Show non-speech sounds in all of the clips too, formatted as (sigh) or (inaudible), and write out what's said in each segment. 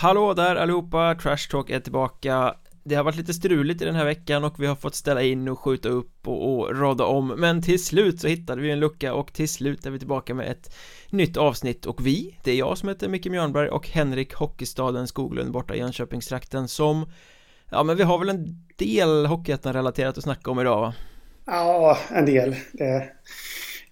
Hallå där allihopa, Trash Talk är tillbaka Det har varit lite struligt i den här veckan och vi har fått ställa in och skjuta upp och, och rada om Men till slut så hittade vi en lucka och till slut är vi tillbaka med ett nytt avsnitt och vi, det är jag som heter Micke Mjörnberg och Henrik Hockeystaden Skoglund borta i Jönköpingstrakten som Ja men vi har väl en del Hockeyettan-relaterat att snacka om idag va? Ja, en del. Det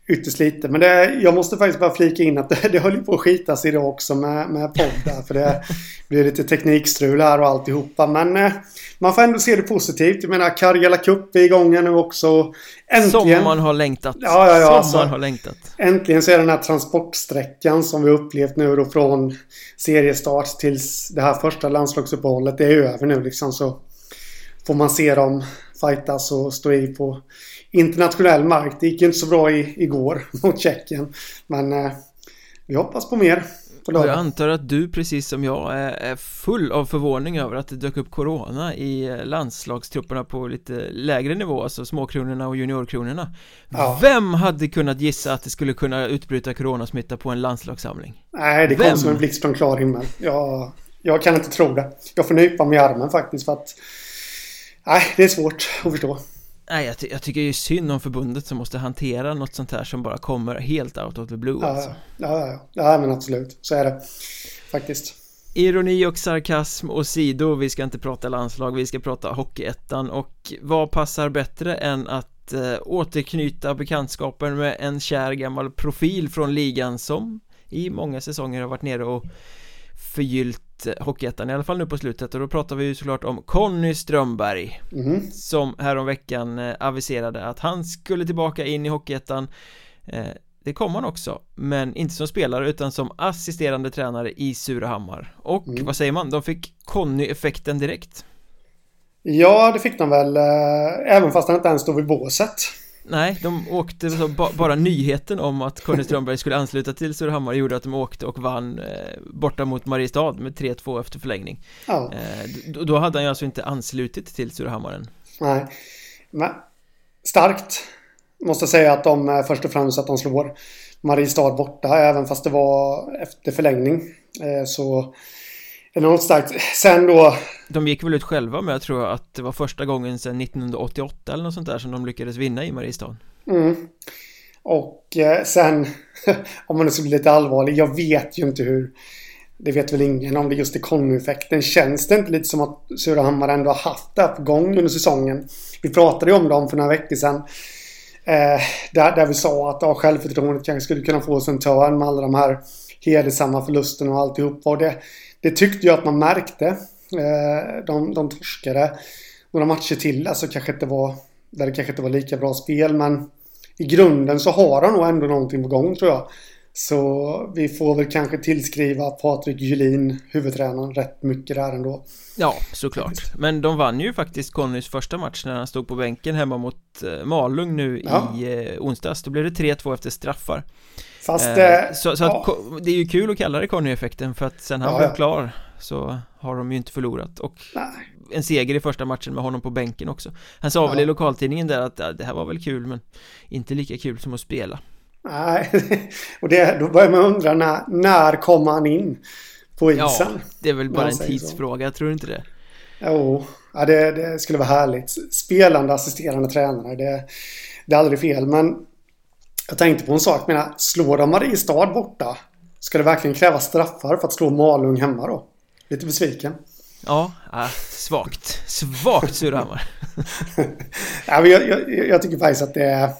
ytterst lite. Men det, jag måste faktiskt bara flika in att det, (laughs) det höll på att skitas idag också med, med podd För det (laughs) blir lite teknikstrul här och alltihopa. Men eh, man får ändå se det positivt. Jag menar Karjala Cup är igång nu också. Äntligen. Som man har längtat. Ja, ja, ja. Som alltså, man har längtat. Äntligen så är den här transportsträckan som vi upplevt nu då från seriestart tills det här första landslagsuppehållet. Det är över nu liksom. Så får man se dem fightas och stå i på internationell mark. Det gick inte så bra i, igår (laughs) mot Tjeckien. Men eh, vi hoppas på mer. Jag antar att du precis som jag är full av förvåning över att det dök upp Corona i eh, landslagstrupperna på lite lägre nivå, alltså småkronorna och juniorkronorna. Ja. Vem hade kunnat gissa att det skulle kunna utbryta coronasmitta på en landslagssamling? Nej, det kom Vem? som en blixt från klar himmel. Jag, jag kan inte tro det. Jag får nypa mig i armen faktiskt för att Nej, det är svårt att förstå. Nej, jag, ty jag tycker det är synd om förbundet som måste hantera något sånt här som bara kommer helt out of the blue ja, alltså. ja, ja, ja, ja, men absolut. Så är det faktiskt. Ironi och sarkasm och sido, vi ska inte prata landslag, vi ska prata Hockeyettan och vad passar bättre än att eh, återknyta bekantskapen med en kär gammal profil från ligan som i många säsonger har varit nere och förgyllt Hockeyettan i alla fall nu på slutet och då pratar vi ju såklart om Conny Strömberg mm. som häromveckan eh, aviserade att han skulle tillbaka in i Hockeyettan. Eh, det kom han också, men inte som spelare utan som assisterande tränare i Surahammar. Och mm. vad säger man, de fick Conny-effekten direkt. Ja, det fick de väl, eh, även fast han inte ens stod vid båset Nej, de åkte så bara nyheten om att Conny Strömberg skulle ansluta till Surahammar gjorde att de åkte och vann eh, borta mot Mariestad med 3-2 efter förlängning. Ja. eh, då, då, hade han ju alltså inte anslutit till Surahammaren Nej, men starkt Måste säga att de eh, först och främst att de slår Mariestad borta även fast det var efter förlängning. Eh, så enormt starkt. Sen då... De gick väl ut själva med, jag tror att det var första gången sedan 1988 eller något sånt där som de lyckades vinna i Mariestad. Mm. Och eh, sen, (laughs) om man nu ska bli lite allvarlig, jag vet ju inte hur det vet väl ingen om det just är Conny-effekten. Känns det inte lite som att Surahammar ändå har haft det här på gång under säsongen? Vi pratade ju om dem för några veckor sedan. Eh, där, där vi sa att ja, självförtroendet kanske skulle kunna få sig en törn med alla de här hedersamma förlusterna och alltihop. Och det, det tyckte jag att man märkte. Eh, de, de torskade några matcher till. Alltså kanske inte var, där det kanske inte var lika bra spel. Men i grunden så har han nog ändå någonting på gång tror jag. Så vi får väl kanske tillskriva Patrik Julin, huvudtränaren, rätt mycket där ändå. Ja, såklart. Men de vann ju faktiskt Connys första match när han stod på bänken hemma mot eh, Malung nu ja. i eh, onsdags. Då blev det 3-2 efter straffar. Fast eh, Så, så ja. att, det är ju kul att kalla det Conny-effekten för att sen han ja, blev klar så har de ju inte förlorat och Nej. en seger i första matchen med honom på bänken också Han sa väl i lokaltidningen där att det här var väl kul men inte lika kul som att spela Nej, (laughs) och det, då börjar man undra när, när kom han in på isen? Ja, det är väl bara en tidsfråga, så. tror du inte det? Jo, ja, det, det, skulle vara härligt. Spelande assisterande tränare, det, det är aldrig fel. Men jag tänkte på en sak. Menar, slår de Mariestad borta? Ska det verkligen krävas straffar för att slå Malung hemma då? Lite besviken. Ja, äh, svagt. Svagt Surahammar. (laughs) ja, jag, jag, jag, tycker faktiskt att det är...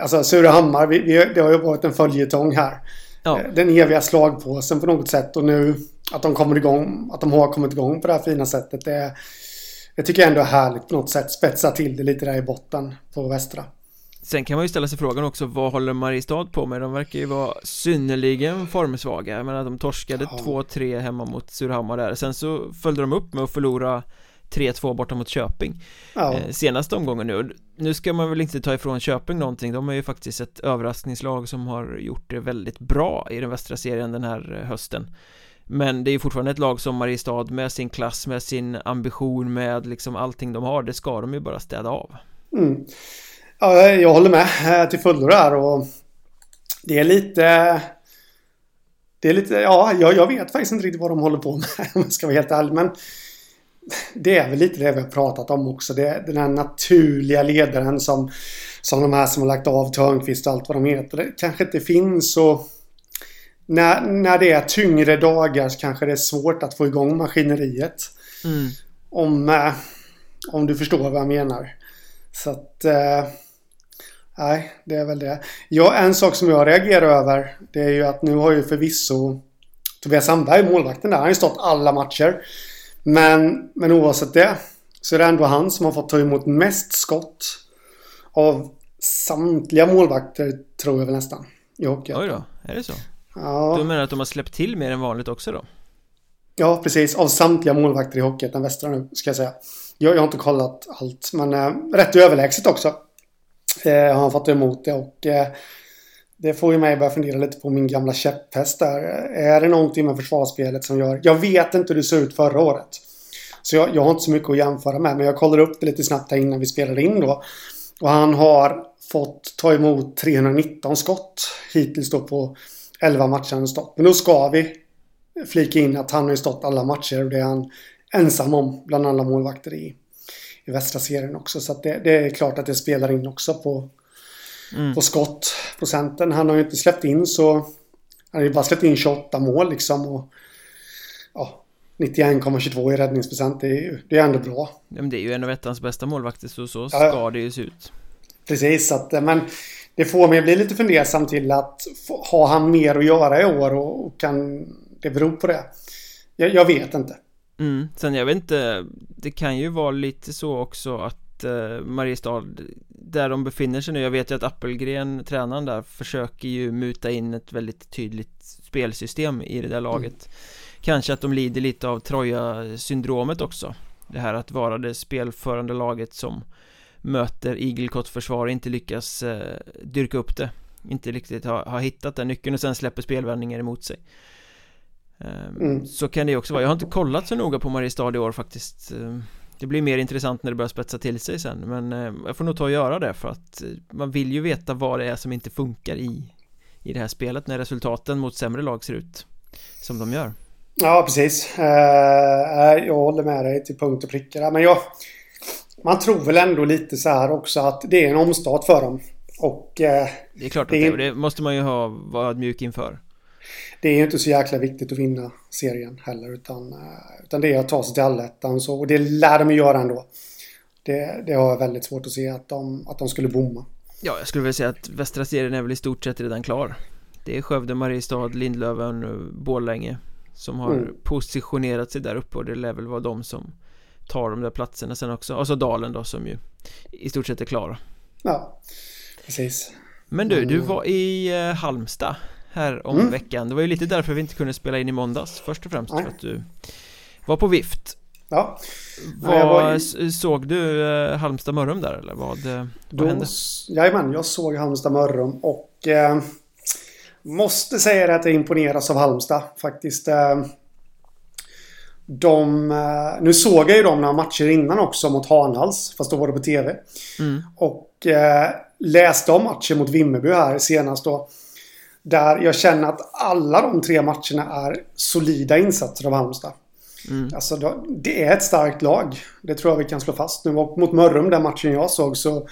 Alltså Surahammar, vi, vi, det har ju varit en följetong här. Ja. Den eviga slagpåsen på något sätt och nu att de kommer igång, att de har kommit igång på det här fina sättet. Det, det tycker jag ändå är härligt på något sätt. Spetsa till det lite där i botten på västra. Sen kan man ju ställa sig frågan också, vad håller Mariestad på med? De verkar ju vara synnerligen formsvaga Jag menar, de torskade ja. 2-3 hemma mot Surahammar där Sen så följde de upp med att förlora 3-2 borta mot Köping ja. eh, Senaste omgången nu Nu ska man väl inte ta ifrån Köping någonting De är ju faktiskt ett överraskningslag som har gjort det väldigt bra i den västra serien den här hösten men det är fortfarande ett lag som Mariestad med sin klass, med sin ambition, med liksom allting de har Det ska de ju bara städa av mm. Ja, jag håller med eh, till fullo där och det är lite... det är lite, ja, jag, jag vet faktiskt inte riktigt vad de håller på med (laughs) om jag ska vara helt ärlig. Men det är väl lite det vi har pratat om också. Det den här naturliga ledaren som, som de här som har lagt av Törnqvist och allt vad de heter. Det kanske inte finns och när, när det är tyngre dagar så kanske det är svårt att få igång maskineriet. Mm. Om, eh, om du förstår vad jag menar. Så att... Eh, nej, det är väl det. Ja, en sak som jag reagerar över det är ju att nu har ju förvisso Tobias Sandberg, målvakten där, han har ju stått alla matcher. Men, men oavsett det så är det ändå han som har fått ta emot mest skott av samtliga målvakter tror jag väl nästan i hockey. Oj då, är det så? Ja. Du menar att de har släppt till mer än vanligt också då? Ja, precis. Av samtliga målvakter i Hockeyettan Västra nu, ska jag säga. Jag, jag har inte kollat allt, men eh, rätt överlägset också. Eh, har han fått emot det och eh, det får ju mig att börja fundera lite på min gamla käpphäst där. Är det någonting med försvarsspelet som gör... Jag vet inte hur det såg ut förra året. Så jag, jag har inte så mycket att jämföra med, men jag kollade upp det lite snabbt här innan vi spelade in då. Och han har fått ta emot 319 skott hittills då på 11 matcher han har stått. Men då ska vi flika in att han har ju stått alla matcher och det är han ensam om bland alla målvakter i, i västra serien också. Så att det, det är klart att det spelar in också på, Mm. på skottprocenten. Han har ju inte släppt in så... Han har ju bara släppt in 28 mål liksom och... Ja, 91,22 i räddningsprocent. Det är ju det är ändå bra. Ja, men det är ju en av ettans bästa målvakter så så Ja. ska det ju se ut Precis, att, eh, men det får mig att bli lite fundersam till att har han mer att göra i år och, och kan det bero på det? Jag, jag vet inte. mm. Sen jag vet inte Det kan ju vara lite så också att eh, Mariestad Där de befinner sig nu Jag vet ju att Appelgren, tränaren där Försöker ju muta in ett väldigt tydligt spelsystem i det där laget. Kanske att de lider lite av Troja-syndromet också. Det här att vara det spelförande laget som Möter igelkottförsvar och inte lyckas eh, dyrka upp det. Inte riktigt ha, ha hittat den nyckeln och sen släpper spelvändningar emot sig. Ehm, Mm. Så kan det också vara, jag har inte kollat så noga på Mariestad i år faktiskt Ehm, Det blir mer intressant när det börjar spetsa till sig sen Men eh, jag får nog ta och göra det för att eh, Man vill ju veta vad det är som inte funkar i I det här spelet när resultaten mot sämre lag ser ut Som de gör Ja, precis. Eh, jag håller med dig till punkt och pricka. Men jag... Man tror väl ändå lite så här också att det är en omstart för dem. Och Det är klart att Det är- det måste man ju ha, vara ödmjuk inför det är inte så jäkla viktigt att vinna serien heller. Utan, eh, utan det är att ta sig till allettan. Och det lär de göra ändå. Det, det har jag väldigt svårt att se att de, att de skulle bomma. Ja, jag skulle väl säga att västra serien är väl i stort sett redan klar Det är Skövde, Mariestad, Lindlöven, Borlänge Som har Mm. positionerat sig där uppe och det lär väl vara de som tar de där platserna sen också Och så Dalen då som ju i stort sett är klara Ja, precis. Men du, du Mm. var i eh, Halmstad här om Mm. veckan Det var ju lite därför vi inte kunde spela in i måndags Först och främst för att du var på vift Ja, Vad var i- såg du eh, Halmstad Mörrum där eller vad, eh, vad Då, hände? jajamän, jag såg Halmstad Mörrum och eh, måste säga att jag imponeras av Halmstad faktiskt. Eh, de, eh, nu såg jag ju dem några matcher innan också mot Hanhals, fast då var det på TV. Mm. Och läste om matchen mot Vimmerby här senast då. Där jag känner att alla de tre matcherna är solida insatser av Halmstad. Mm. Alltså det är ett starkt lag. Det tror jag vi kan slå fast nu. Och mot Mörrum, den matchen jag såg, så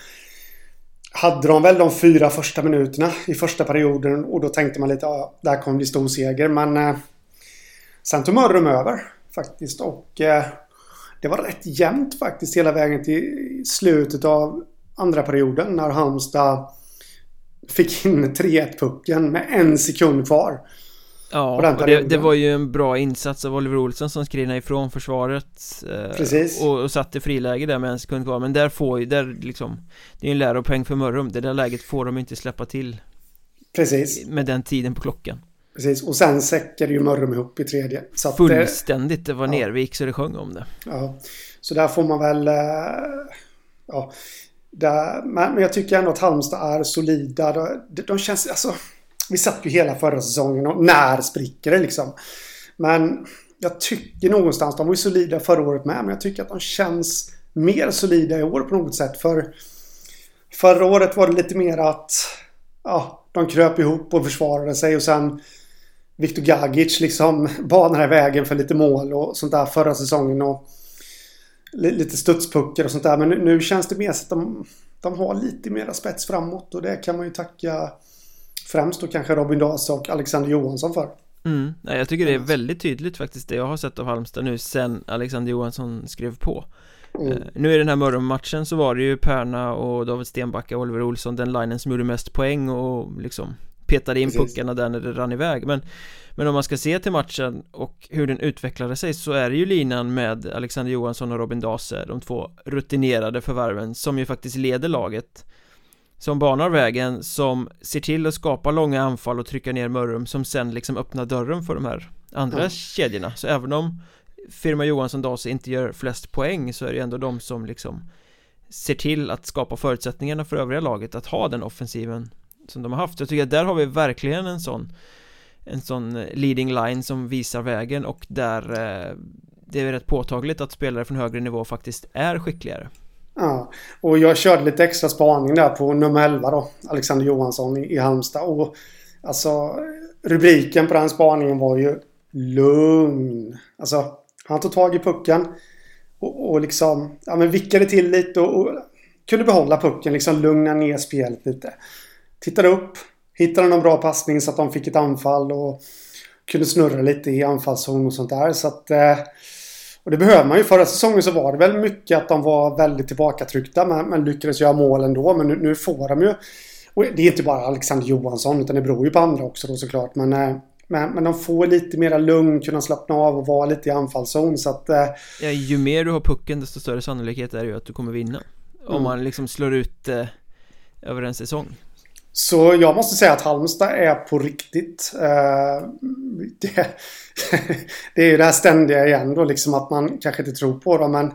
hade de väl de fyra första minuterna i första perioden. Och då tänkte man lite, ja, det här kommer bli stor seger. Men eh, sen tog Mörrum över faktiskt. Och eh, det var rätt jämnt faktiskt hela vägen till slutet av andra perioden. När Halmstad fick in 3-1 pucken med en sekund kvar. Ja, och det, det var ju en bra insats av Oliver Olsson som skrinade ifrån försvaret eh, Precis. och, och satte friläge där med en sekund kvar Men där får ju, där liksom Det är ju en läropeng för Mörrum Det där läget får de inte släppa till Precis. Med den tiden på klockan Precis. Och sen säckade ju Mörrum ihop i tredje. Så Fullständigt, det var ja. Nervik så det sjöng om det Ja, så där får man väl... eh, Ja, där, men jag tycker ändå att Halmstad är solida. De, de känns... Alltså, vi satt ju hela förra säsongen och när spricker det liksom? Men jag tycker någonstans, de var ju solida förra året med, men jag tycker att de känns mer solida i år på något sätt. För förra året var det lite mer att ja, de kröp ihop och försvarade sig och sen Viktor Gagic liksom (laughs) banade vägen för lite mål och sånt där förra säsongen. Och lite studspuckar och sånt där. Men nu, nu känns det mer så att de, de har lite mera spets framåt. Och det kan man ju tacka främst då kanske Robin Daas och Alexander Johansson för. Mm. Jag tycker det är väldigt tydligt faktiskt det jag har sett av Halmstad nu sen Alexander Johansson skrev på mm. uh, Nu i den här Mörrum-matchen så var det ju Perna och David Stenbacka och Oliver Olsson den linen som gjorde mest poäng och liksom petade in Precis. puckarna där när det rann iväg men Men om man ska se till matchen och hur den utvecklade sig så är det ju linan med Alexander Johansson och Robin Dase De två rutinerade förvärven som ju faktiskt leder laget Som banar vägen, som ser till att skapa långa anfall och trycka ner Mörrum som sen liksom öppnar dörren för de här andra ja. kedjorna Så även om Firma Johansson Dase inte gör flest poäng så är det ändå de som liksom ser till att skapa förutsättningarna för övriga laget att ha den offensiven som de har haft Jag tycker att där har vi verkligen en sån en sån eh, leading line som visar vägen och där eh, Det är rätt påtagligt att spelare från högre nivå faktiskt är skickligare. Ja, och jag körde lite extra spaning där på nummer 11 då Alexander Johansson i, i Halmstad. Och Alltså Rubriken på den spaningen var ju Lugn. Alltså Han tog tag i pucken och, och liksom Ja men vickade till lite och, och kunde behålla pucken, liksom lugna ner spelet lite. Tittade upp, hittade någon bra passning så att de fick ett anfall och kunde snurra lite i anfallszon och sånt där. Så att, eh, och det behöver man ju. Förra säsongen så var det väl mycket att de var väldigt tillbakatryckta men, men lyckades göra mål ändå. Men nu, nu får de ju... Och det är inte bara Alexander Johansson utan det beror ju på andra också då såklart. Men, eh, men, men de får lite mera lugn, kunna slappna av och vara lite i anfallszon så att... Eh, ja, ju mer du har pucken desto större sannolikhet är det ju att du kommer vinna. Om mm. man liksom slår ut eh, över en säsong. Så jag måste säga att Halmstad är på riktigt. Eh, det, (laughs) det, är ju det här ständiga igen då, liksom att man kanske inte tror på dem. Men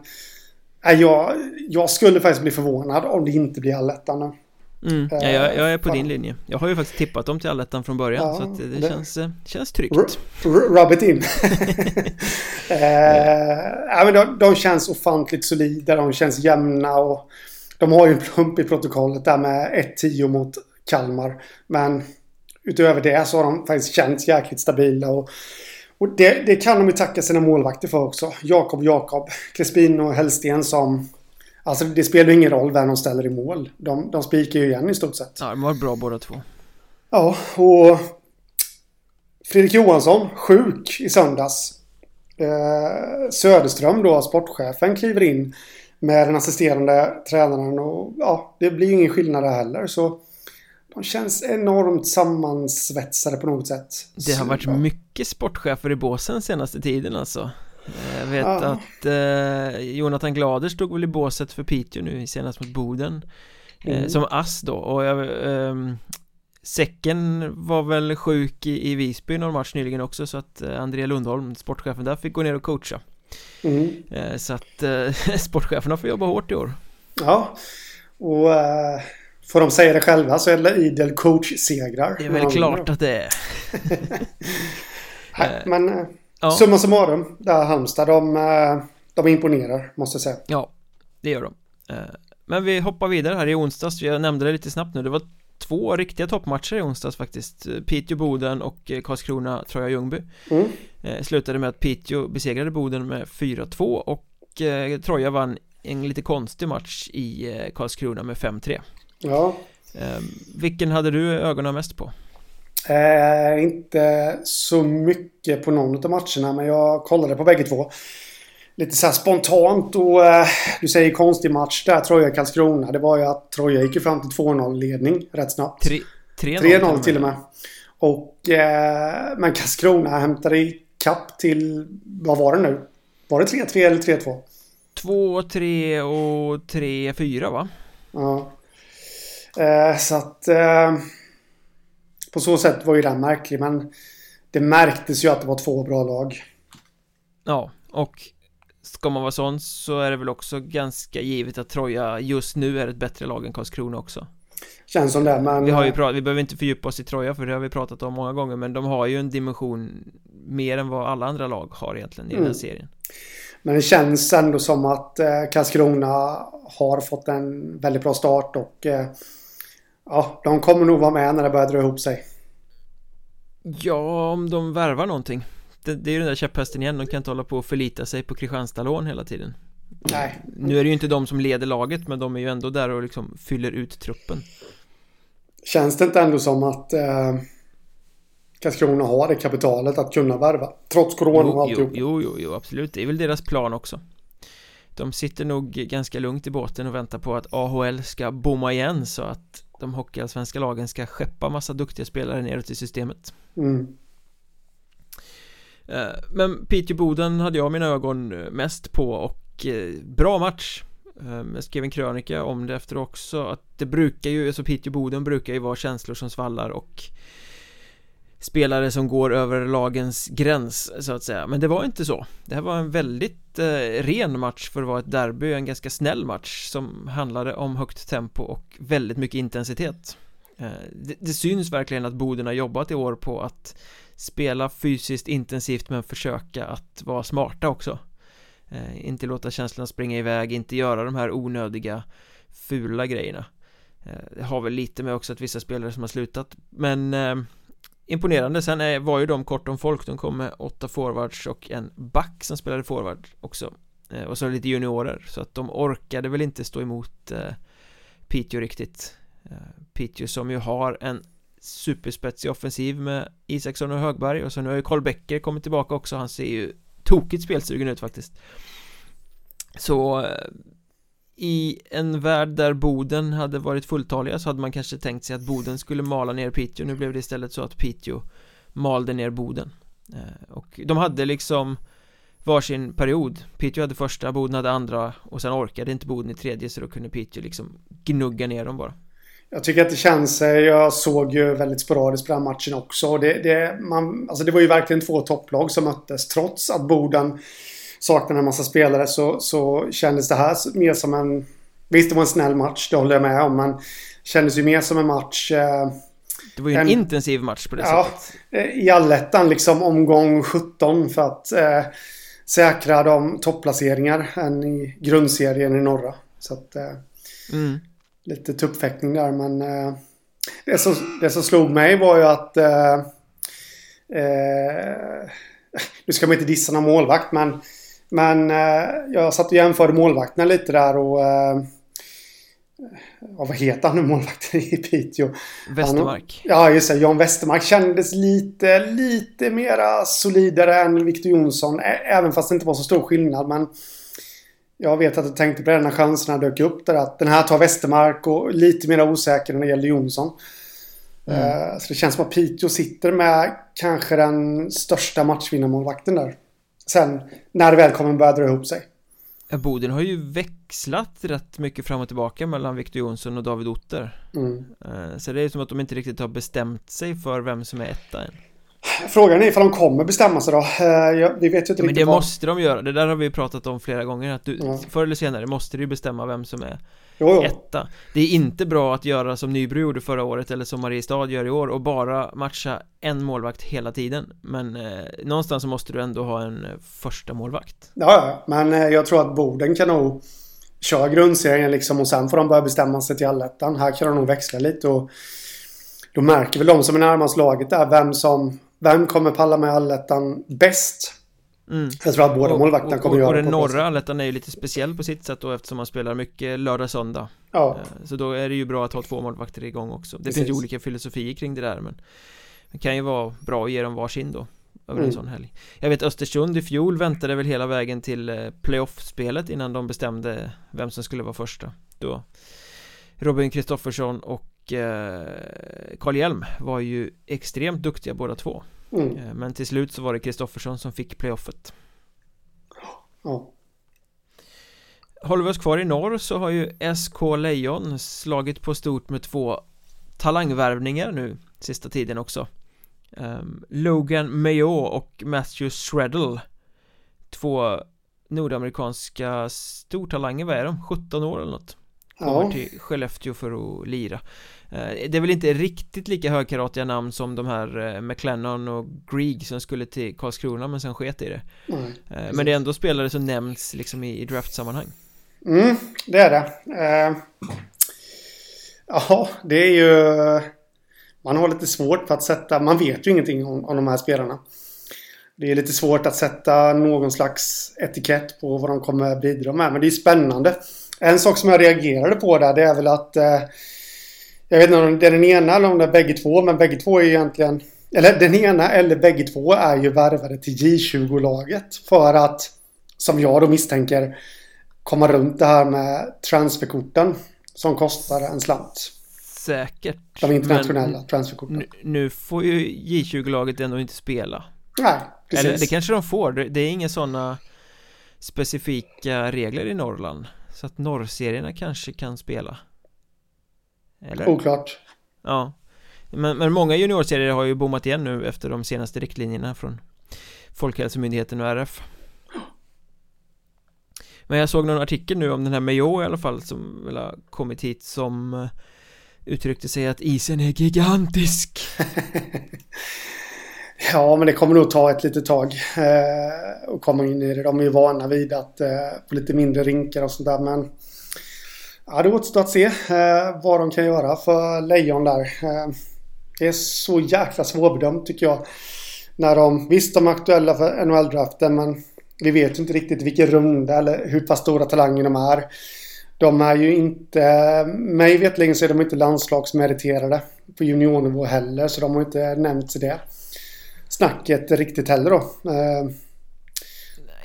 jag, jag skulle faktiskt bli förvånad om det inte blir allettan nu. Mm, ja, jag, jag, är på din linje Jag har ju faktiskt tippat dem till allettan från början ja, Så att det, det, känns, eh, känns tryggt Rub it in (laughs) eh, men de, de känns ofantligt solida De känns jämna och De har ju en plump i protokollet där med 1-10 mot Kalmar. Men utöver det så har de faktiskt känts jäkligt stabila. Och, och det, det, kan de ju tacka sina målvakter för också. Jakob Jakob, Crespin och Hellsten som... Alltså det spelar ju ingen roll vem de ställer i mål. De, de spikar ju igen i stort sett. Ja, de var bra båda två. Ja, och Fredrik Johansson, sjuk i söndags. Eh, Söderström då, sportchefen, kliver in med den assisterande tränaren och ja, det blir ju ingen skillnad där heller. Så de känns enormt sammansvetsade på något sätt. Det har varit mycket sportchefer i båsen senaste tiden alltså. Jag vet ja. att eh, Jonathan Glader stod väl i båset för Piteå nu senast mot Boden eh, mm. Som ass då och jag, eh, Säcken var väl sjuk i, i Visby någon match nyligen också så att eh, Andrea Lundholm, sportchefen där, fick gå ner och coacha mm. Eh, så att eh, (laughs) sportcheferna får jobba hårt i år Ja och eh, Får de säga det själva så är det idel coach-segrar. Det är väl klart att det är. (laughs) Nej, men eh, ja. summa summarum, där Halmstad, de, eh, de imponerar måste jag säga. Ja, det gör de. Eh, men vi hoppar vidare här i onsdags, jag nämnde det lite snabbt nu, det var två riktiga toppmatcher i onsdags faktiskt Piteå-Boden och Karlskrona-Troja-Ljungby mm. Slutade med att Piteå besegrade Boden med 4-2 och Troja vann en lite konstig match i Karlskrona med 5-3 Ja. Eh, vilken hade du ögonen mest på? Eh, inte så mycket på någon av matcherna men jag kollade på bägge två. Lite så spontant och eh, du säger konstig match där Troja-Karlskrona. Det var ju att Troja gick fram till 2-0 ledning rätt snabbt. 3-0 till och med. Och, eh, men Karlskrona hämtade i kapp till, vad var det nu? Var det 3-3 eller 3-2? 2-3 och 3-4 va? Ja. Eh, så att eh, på så sätt var ju den märklig men det märktes ju att det var två bra lag. Ja, och ska man vara sån så är det väl också ganska givet att Troja just nu är ett bättre lag än Karlskrona också. Känns som det, men... Vi har ju pratat, vi behöver inte fördjupa oss i Troja för det har vi pratat om många gånger men de har ju en dimension mer än vad alla andra lag har egentligen i mm. den här serien. Men det känns ändå som att eh, Karlskrona har fått en väldigt bra start och eh, Ja, de kommer nog vara med när det börjar dra ihop sig. Ja, om de värvar någonting det, det är ju den där käpphästen igen, de kan inte hålla på och förlita sig på Kristianstadlån hela tiden Nej Nu är det ju inte de som leder laget, men de är ju ändå där och liksom fyller ut truppen Känns det inte ändå som att eh, Karlskrona har det kapitalet att kunna värva? Trots corona och alltihop. Jo, jo, jo, absolut. Det är väl deras plan också. De sitter nog ganska lugnt i båten och väntar på att AHL ska bomma igen så att de hockeyallsvenska lagen ska skeppa massa duktiga spelare neråt i systemet. Mm. Eh, men Piteå Boden hade jag mina ögon mest på och eh, bra match eh, jag skrev en krönika om det efter också att det brukar ju, alltså Piteå Boden brukar ju vara känslor som svallar och spelare som går över lagens gräns så att säga. Men det var inte så. Det här var en väldigt eh, ren match för att vara ett derby En ganska snäll match som handlade om högt tempo och väldigt mycket intensitet. Eh, det, det, syns verkligen att Boden har jobbat i år på att Spela fysiskt intensivt men försöka att vara smarta också. Eh, Inte låta känslorna springa iväg, inte göra de här onödiga Fula grejerna. Eh, det har väl lite med också att vissa spelare som har slutat. Men eh, imponerande. Sen är, var ju de kort om folk. De kom med åtta forwards och en back som spelade forward också. Eh, och så lite juniorer. Så att de orkade väl inte stå emot eh, Piteå riktigt. Eh, Piteå som ju har en superspetsig offensiv med Isaksson och Högberg och så nu har ju Karl Becker kommit tillbaka också. Han ser ju tokigt spelsugen ut faktiskt. Så eh, i en värld där Boden hade varit fulltaliga så hade man kanske tänkt sig att Boden skulle mala ner Piteå Nu blev det istället så att Piteå malde ner Boden eh, Och de hade liksom varsin period Piteå hade första, Boden hade andra och sen orkade inte Boden i tredje så då kunde Piteå liksom gnugga ner dem bara jag tycker att det känns... Eh, jag såg ju väldigt sporadiskt på den matchen också. Det, det, man, alltså det var ju verkligen två topplag som möttes. Trots att Boden saknar en massa spelare så, så kändes det här mer som en... Visst, det var en snäll match, det håller jag med om, men kändes ju mer som en match... Eh, det var ju en, en, intensiv match på det ja, sättet. Eh, I allettan liksom omgång 17 för att eh, säkra de topplaceringar än i grundserien i norra. Så att... Eh, mm. Lite tuppfäktning där, men... Eh, det, som, det som slog mig var ju att... Eh, eh nu ska man inte dissa någon målvakt, men men eh, jag satt och jämförde målvakterna lite där och... Eh, vad heter han nu målvakten i Piteå? Westermark. Han, ja just det, Jan Westermark kändes lite, lite mera solidare än Victor Jonsson. Även fast det inte var så stor skillnad men... Jag vet att jag tänkte på det när chanserna dök upp där att den här tar Westermark och lite mer osäker när det gäller Jonsson. Mm. Uh, så det känns som att Piteå sitter med kanske den största matchvinnarmålvakten där. Sen när det väl kommer börja dra ihop sig. Boden har ju växlat rätt mycket fram och tillbaka mellan Victor Jonsson och David Otter mm. Eh, så det är som att de inte riktigt har bestämt sig för vem som är etta än Frågan är ifall de kommer bestämma sig då. Eh, vi vet ju inte ja, Men det vad... måste de göra, det där har vi pratat om flera gånger att du, ja. Förr eller senare måste du bestämma vem som är jo, etta. Det är inte bra att göra som Nybro gjorde förra året eller som Mariestad gör i år och bara matcha en målvakt hela tiden. Men eh, någonstans så måste du ändå ha en eh, första målvakt. Ja, ja, men eh, jag tror att Boden kan nog köra grundserien liksom och sen får de börja bestämma sig till allettan. Här kan de nog växla lite och då märker väl de som är närmast laget där vem som vem kommer palla med allettan bäst? Mm. Jag tror att båda målvakterna kommer och, göra det. Och den norra allettan är ju lite speciell på sitt sätt då eftersom man spelar mycket lördag-söndag Ja eh, Så då är det ju bra att ha två målvakter igång också Det Precis. finns ju olika filosofier kring det där men Det kan ju vara bra att ge dem varsin då Över mm. en sån helg Jag vet Östersund i fjol väntade väl hela vägen till eh, playoff-spelet innan de bestämde vem som skulle vara första Då Robin Kristoffersson och och eh, Carl Hjelm var ju extremt duktiga båda två mm. Eh, men till slut så var det Kristoffersson som fick playoffet Ja Håller vi oss kvar i norr så har ju SK Lejon slagit på stort med två talangvärvningar nu sista tiden också um, Logan Mayo och Matthew Shreddle Två nordamerikanska stortalanger, vad är de? 17 år eller något? Kommer ja. till Skellefteå för att lira Eh, det är väl inte riktigt lika högkaratiga namn som de här eh, McLennan och Grieg som skulle till Karlskrona men sen sket i det mm, Men det är ändå spelare som nämns liksom i, i draftsammanhang Mm, det är det uh, Ja, det är ju man har lite svårt för att sätta, man vet ju ingenting om, om de här spelarna. Det är lite svårt att sätta någon slags etikett på vad de kommer bidra med. Men det är spännande. En sak som jag reagerade på där det är väl att eh, Jag vet inte om det är den ena eller om det är bägge två. Men bägge två är egentligen Eller den ena eller bägge två är ju värvade till J20-laget. För att Som jag då misstänker Komma runt det här med transferkorten. Som kostar en slant. Säkert De internationella transferkorten. Nu, nu får ju J20-laget ändå inte spela Nej, precis. Eller det kanske de får, det, det är inga sådana specifika regler i Norrland Så att norrserierna kanske kan spela Eller? Oklart. Ja men, men många juniorserier har ju bommat igen nu efter de senaste riktlinjerna från Folkhälsomyndigheten och RF Men jag såg någon artikel nu om den här Mayo i alla fall som väl har kommit hit som eh, uttryckte sig att isen är gigantisk (laughs) Ja, men det kommer nog ta ett litet tag eh, att komma in i det. De är ju vana vid att eh, på lite mindre rinkar och sånt där. Men ja, det återstår att se eh, vad de kan göra för Lejon där. Eh, det är så jäkla svårbedömt tycker jag. När de, visst de är aktuella för NHL-draften men vi vet inte riktigt vilken runda eller hur pass stora talanger de är. De är ju inte, mig vetligen så är de inte landslagsmeriterade på juniornivå heller så de har inte nämnts i det snacket riktigt heller då. Eh,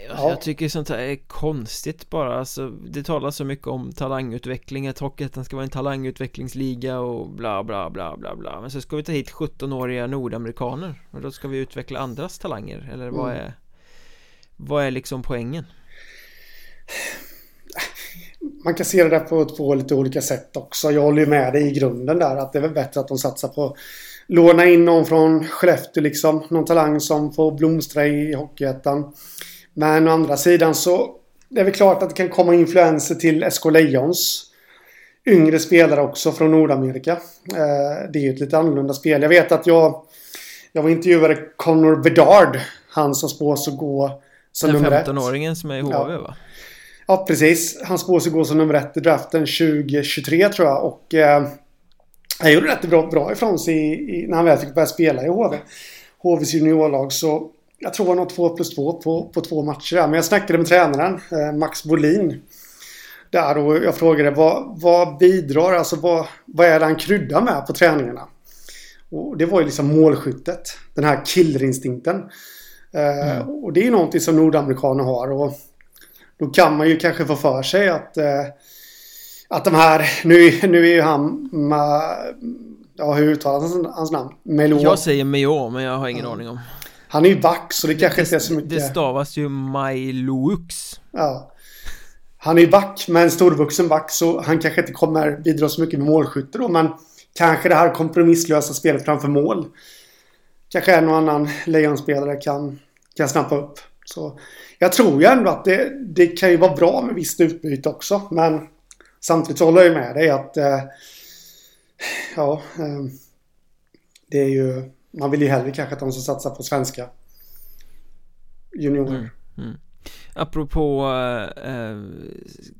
Jag, Ja. jag tycker sånt här är konstigt bara alltså, Det talas så mycket om talangutveckling Att Hockeyettan ska vara en talangutvecklingsliga och bla bla bla bla bla Men så ska vi ta hit 17-åriga nordamerikaner Och då ska vi utveckla andras talanger Eller vad Mm. är Vad är liksom poängen? man kan se det där på två lite olika sätt också. Jag håller ju med dig i grunden där att det är väl bättre att de satsar på låna in någon från Skellefteå liksom. Någon talang som får blomstra i Hockeyettan. Men å andra sidan så det är väl klart att det kan komma influenser till SK Lions. Yngre spelare också från Nordamerika. Eh, Det är ju ett lite annorlunda spel. Jag vet att jag jag var intervjuade Connor Bedard. Han som spås att gå som Den nummer ett. 15-åringen som är i HV Ja. va? Ja, precis. Han spås att gå som nummer ett i draften 2023 tror jag. Och eh, han gjorde rätt bra, bra ifrån sig i, i, när han väl fick börja spela i HV. HVs juniorlag. Så jag tror han har två plus två på, på två matcher. Men jag snackade med tränaren, eh, Max Bolin. Där och jag frågade vad, vad bidrar, alltså vad, vad är det han kryddar med på träningarna? Och det var ju liksom målskyttet. Den här killerinstinkten. Eh, Och det är ju någonting som nordamerikaner har. Och då kan man ju kanske få för sig att eh, att de här, nu, nu är ju han, ma, ja hur uttalas hans, hans namn? Melo. Jag säger Meo men jag har ingen aning om Han är ju back så det kanske inte är så Det mycket. stavas ju Mailoux Ja. Han är ju back, men storvuxen back så han kanske inte kommer bidra så mycket med målskytte då men kanske det här kompromisslösa spelet framför mål. Kanske en och annan lejonspelare kan, kan snappa upp. Så jag tror ju ändå att det, det kan ju vara bra med visst utbyte också men samtidigt så håller jag ju med dig att eh, ja eh, det är ju man vill ju hellre kanske att de som satsar på svenska juniorer. Mm. mm. Apropå eh, eh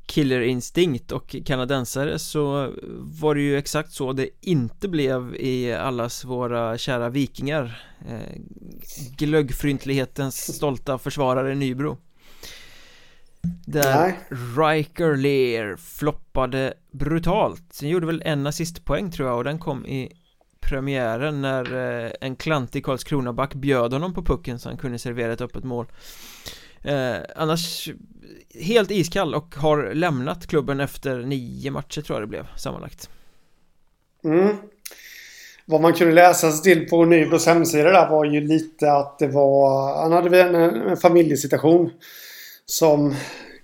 killerinstinkt och kanadensare så var det ju exakt så det inte blev i allas våra kära vikingar eh, Glöggfryntlighetens stolta försvarare Nybro där Nej. Riker Lear floppade brutalt Sen gjorde väl en assistpoäng tror jag och den kom i premiären när eh, en klantig Karlskronaback bjöd honom på pucken så han kunde servera ett öppet mål eh, Annars helt iskall och har lämnat klubben efter nio matcher tror jag det blev sammanlagt Mm. Vad man kunde läsa sig till på Nybros hemsida där var ju lite att det var... Han hade en, en familjesituation. Som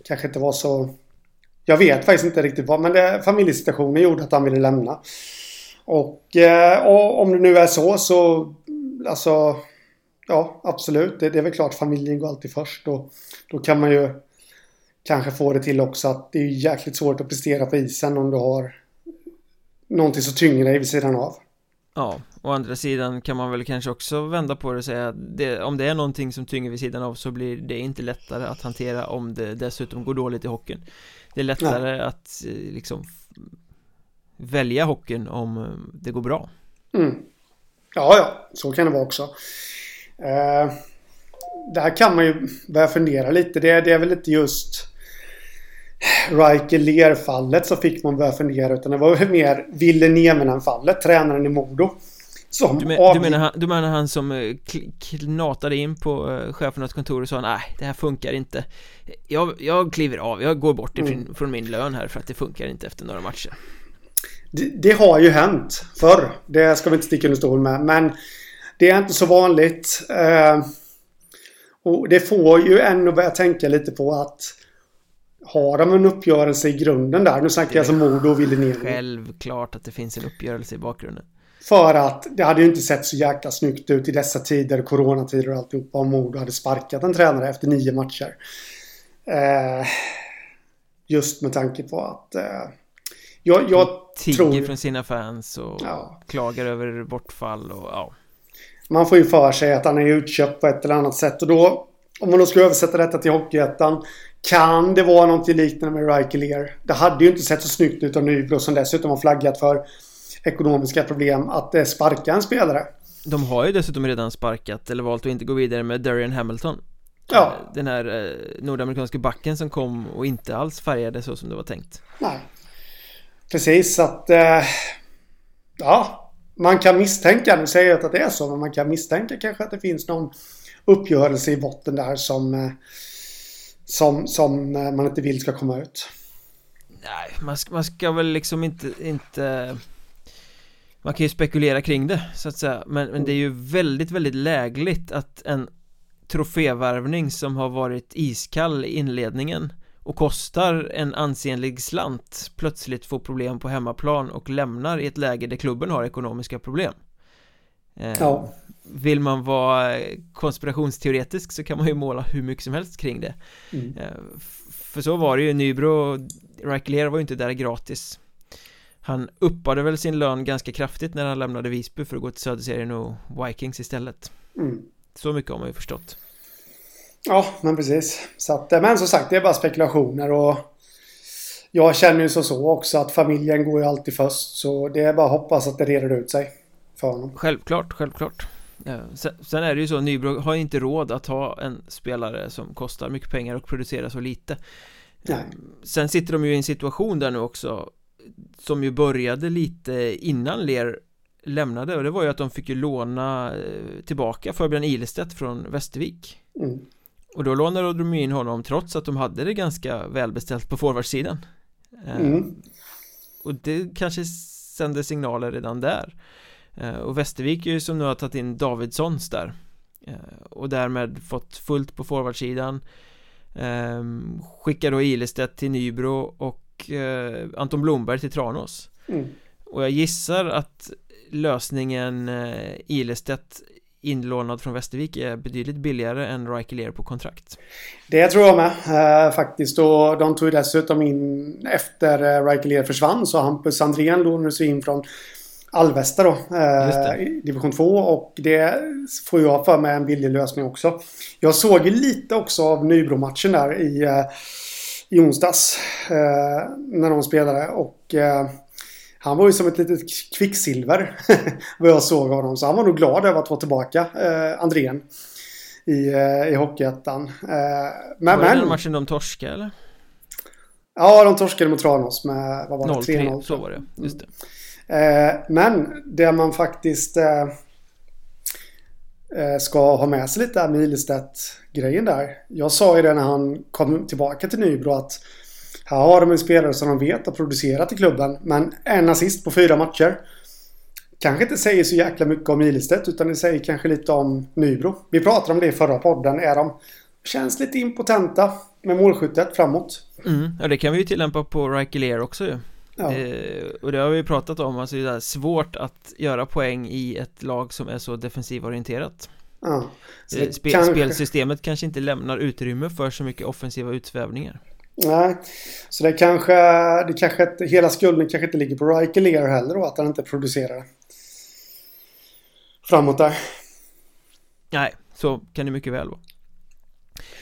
kanske inte var så... Jag vet faktiskt inte riktigt vad, men det, familjesituationen gjorde att han ville lämna. Och, eh, och om det nu är så så... Alltså... Ja, absolut. Det, det är väl klart familjen går alltid först. Och då kan man ju kanske få det till också att det är jäkligt svårt att prestera på isen om du har någonting så tynger dig vid sidan av. Ja, å andra sidan kan man väl kanske också vända på det och säga att det, om det är någonting som tynger vid sidan av så blir det inte lättare att hantera om det dessutom går dåligt i hockeyn Det är lättare att eh, liksom välja hockeyn om eh, det går bra Mm. Ja, ja. Så kan det vara också. Eh, där kan man ju börja fundera lite. Det, det är väl inte just Riker Ler-fallet så fick man börja fundera utan det var mer Ville Nieminen-fallet, tränaren i Modo. Som du, men, du, menar han, du menar han som eh, knatade in på uh, chefernas kontor och sa nej, det här funkar inte Jag, jag kliver av, jag går bort ifrån, mm. från min lön här för att det funkar inte efter några matcher det, det, har ju hänt förr, det ska vi inte sticka under stol med, men det är inte så vanligt uh, Och det får ju ändå börja tänka lite på att har de en uppgörelse i grunden där? Nu snackar jag som Modo och Ville Självklart att det finns en uppgörelse i bakgrunden. För att det hade ju inte sett så jäkla snyggt ut i dessa tider, coronatider och alltihopa om Modo hade sparkat en tränare efter nio matcher. Eh, just med tanke på att eh, jag, jag Tigger tror... från sina fans och ja. klagar över bortfall och ja. Man får ju för sig att han är utköpt på ett eller annat sätt och då om man då ska översätta detta till Hockeyettan kan det vara någonting liknande med Rikelier? Det hade ju inte sett så snyggt ut av Nybro som dessutom har flaggat för ekonomiska problem att eh, sparka en spelare. De har ju dessutom redan sparkat eller valt att inte gå vidare med Darian Hamilton. Ja. Den här eh, nordamerikanska backen som kom och inte alls färgade så som det var tänkt. Nej. Precis så att eh, Ja. Man kan misstänka, nu säger jag inte att det är så men man kan misstänka kanske att det finns någon Uppgörelse i botten där som eh, som, som eh, man inte vill ska komma ut. Nej, man ska, man ska väl liksom inte, inte man kan ju spekulera kring det så att säga. Men, men det är ju väldigt, väldigt lägligt att en trofévärvning som har varit iskall i inledningen och kostar en ansenlig slant plötsligt får problem på hemmaplan och lämnar i ett läge där klubben har ekonomiska problem ja. Vill man vara konspirationsteoretisk så kan man ju måla hur mycket som helst kring det. Mm. eh, För så var det ju, Nybro och Raikler var ju inte där gratis. Han uppade väl sin lön ganska kraftigt när han lämnade Visby för att gå till Söderserien och Vikings istället. Mm. Så mycket har man ju förstått. Ja, men precis. Så att, eh, Men som sagt, det är bara spekulationer och Jag känner ju så, så också att familjen går ju alltid först Så det är bara att hoppas att det reder ut sig För honom Självklart, självklart Sen är det ju så, Nybro har inte råd att ha en spelare som kostar mycket pengar och producerar så lite Nej. Sen sitter de ju i en situation där nu också som ju började lite innan Ler lämnade och det var ju att de fick ju låna eh, tillbaka Fabian Ilestedt från Västervik mm. och då lånade de in honom trots att de hade det ganska välbeställt på forwardsidan eh, mm. och det kanske sände signaler redan där eh, och Västervik är ju som nu har tagit in Davidssons där. Och därmed fått fullt på forwardsidan. Skickar då Ilestedt till Nybro och eh, Anton Blomberg till Tranås. Mm. Och jag gissar att lösningen eh, Ilestedt inlånad från Västervik är betydligt billigare än Raikelier på kontrakt. Det tror jag med. Eh, faktiskt. Och de tog dessutom in efter eh, försvann så Hampus Andrén lånades in från Alvesta då eh, division 2 och det får jag för mig en billig lösning också. Jag såg ju lite också av Nybro-matchen där i eh, i onsdags. Eh, när de spelade. Och eh, han var ju som ett litet kvicksilver. (laughs) vad jag såg av honom. Så han var nog glad över att vara tillbaka. Eh, Andrén. I, eh, i Hockeyettan. Men, var det den matchen de torskade eller? Ja, de torskade mot Tranås med vad var det? 0-3. Så var det, just det. Eh, Eh, men det man faktiskt eh, eh, ska ha med sig lite med Ilestedt-grejen där. Jag sa ju det när han kom tillbaka till Nybro att här har de en spelare som de vet har producerat i klubben. Men en assist på fyra matcher. Kanske inte säger så jäkla mycket om Ilestedt utan det säger kanske lite om Nybro. Vi pratade om det i förra podden. Är de känns lite impotenta med målskyttet framåt. Mm, ja det kan vi ju tillämpa på Raikelier också ju. Ja. Det, och det har vi pratat om, alltså det är svårt att göra poäng i ett lag som är så defensivorienterat ja. Eh, Spe, kanske... Spelsystemet kanske inte lämnar utrymme för så mycket offensiva utsvävningar Nej, så det kanske, det kanske hela skulden kanske inte ligger på Riker heller då, att han inte producerar framåt där. Nej, så kan det mycket väl vara.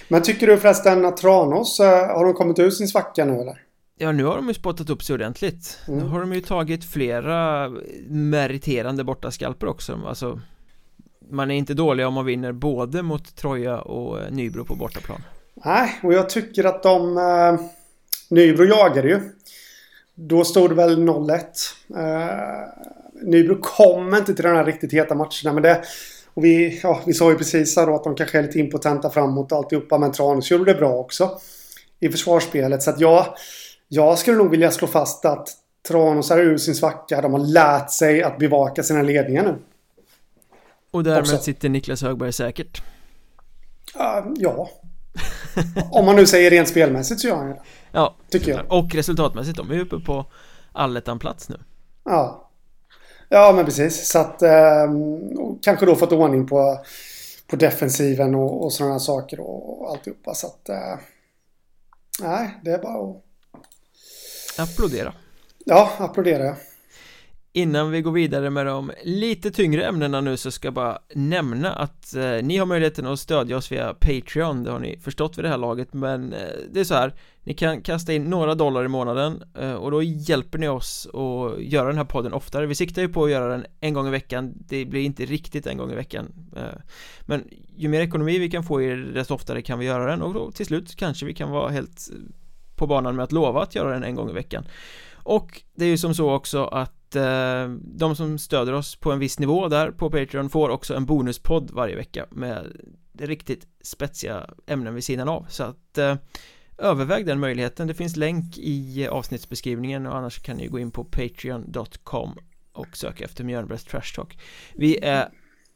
Men tycker du förresten att Tranås, eh, har de kommit ur sin svacka nu eller? Ja, nu har de ju spottat upp sig ordentligt. Mm. Nu har de ju tagit flera meriterande bortaskalper också. Alltså Man är inte dålig om man vinner både mot Troja och eh, Nybro på bortaplan. Nej, och jag tycker att de eh, Nybro jagade ju. Då stod det väl 0-1 eh, Nybro kom inte till den här riktigt heta matcherna men det och vi, ja, vi sa ju precis här då att de kanske är lite impotenta framåt och alltihopa men Tranås gjorde det bra också i försvarsspelet. Så att jag jag skulle nog vilja slå fast att Tranås är ur sin svacka. De har lärt sig att bevaka sina ledningar nu. Och därmed Också. sitter Niklas Högberg säkert? Uh, ja. (laughs) Om man nu säger rent spelmässigt så gör han det. Ja, tycker jag. Och resultatmässigt. De är ju uppe på allettan-plats nu. Ja. Ja, men precis. Så att eh, kanske då fått ordning på, på defensiven och, och sådana saker och, och alltihopa. Så att eh, nej, det är bara att Applådera. Ja, applådera. Innan vi går vidare med de lite tyngre ämnena nu så ska jag bara nämna att eh, ni har möjligheten att stödja oss via Patreon Det har ni förstått vid det här laget men eh, det är så här. Ni kan kasta in några dollar i månaden eh, och då hjälper ni oss att göra den här podden oftare. Vi siktar ju på att göra den en gång i veckan. Det blir inte riktigt en gång i veckan eh, Men ju mer ekonomi vi kan få i det desto oftare kan vi göra den och då till slut kanske vi kan vara helt på banan med att lova att göra den en gång i veckan. Och det är ju som så också att eh, de som stöder oss på en viss nivå där på Patreon får också en bonuspodd varje vecka med riktigt spetsiga ämnen vid sidan av. Så att eh, överväg den möjligheten. Det finns länk i avsnittsbeskrivningen och annars kan ni gå in på patreon.com och söka efter Mjölnbergs Trash Talk. Vi är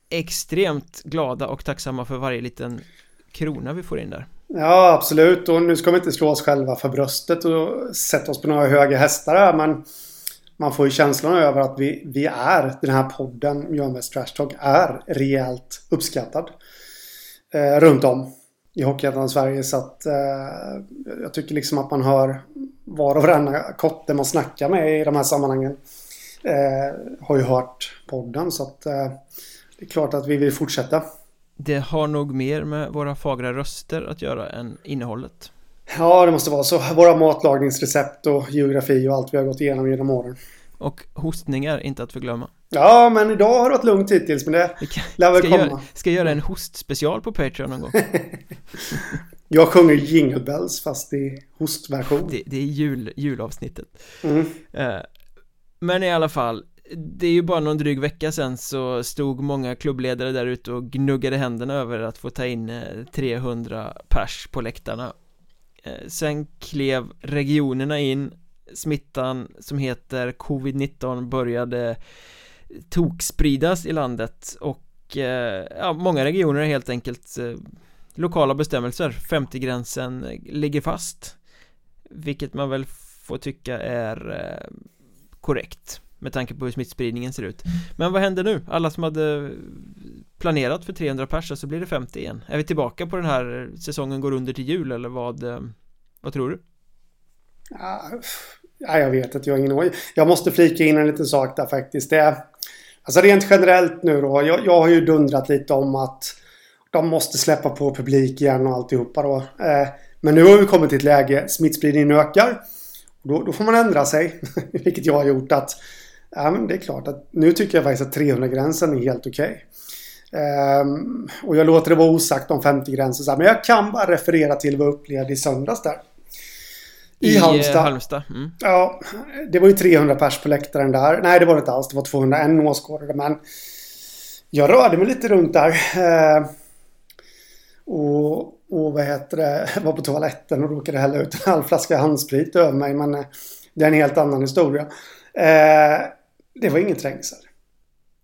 extremt glada och tacksamma för varje liten krona vi får in där. Ja, absolut. Och nu ska vi inte slå oss själva för bröstet och sätta oss på några höga hästar här. Men man får ju känslan över att vi, vi är, den här podden, Mjölnbergs Trash Talk, är rejält uppskattad. Eh, runt om i Hockeyettan Sverige. Så att eh, jag tycker liksom att man hör var och varannan kotte man snackar med i de här sammanhangen. Eh, har ju hört podden så att eh, det är klart att vi vill fortsätta. Det har nog mer med våra fagra röster att göra än innehållet Ja, det måste vara så. Våra matlagningsrecept och geografi och allt vi har gått igenom genom åren. Och hostningar, inte att förglömma. Ja, men idag har det varit lugnt hittills, men det kan, lär väl komma. Göra, ska göra en hostspecial på Patreon någon gång. (laughs) jag sjunger Jingle Bells fast i hostversion. Det, det är jul, julavsnittet. Mm. Uh, men i alla fall, det är ju bara någon dryg vecka sen så stod många klubbledare där ute och gnuggade händerna över att få ta in eh, 300 pers på läktarna. Eh, sen klev regionerna in. Smittan som heter covid-19 började tokspridas i landet och eh, ja, många regioner är helt enkelt lokala bestämmelser. 50-gränsen ligger fast Vilket man väl får tycka är korrekt med tanke på hur smittspridningen ser ut. Men vad händer nu? Alla som hade planerat för 300 pers så blir det 50 igen. Är vi tillbaka på den här säsongen går under till jul eller vad eh, Vad tror du? Ja, jag vet inte, jag har ingen aning Jag måste flika in en liten sak där faktiskt. Det Alltså rent generellt nu då jag, jag har ju dundrat lite om att De måste släppa på publik igen och alltihopa då. Eh, men nu har vi kommit till ett läge Smittspridningen ökar. Då, då får man ändra sig (laughs) Vilket jag har gjort att Ja, men det är klart att nu tycker jag faktiskt att 300-gränsen är helt okej. Okay. Um, och jag låter det vara osagt om 50-gränsen. Men jag kan bara referera till vad jag upplevde i söndags där. I, I Halmstad. Halmstad. Mm. Ja, det var ju 300 pers på läktaren där. Nej, det var det inte alls. Det var 201 åskådare. Men jag rörde mig lite runt där. Uh, och, och vad heter det? Jag var på toaletten och råkade hälla ut en halv flaska handsprit över mig. Men uh, det är en helt annan historia. Uh, det var ingen trängsel.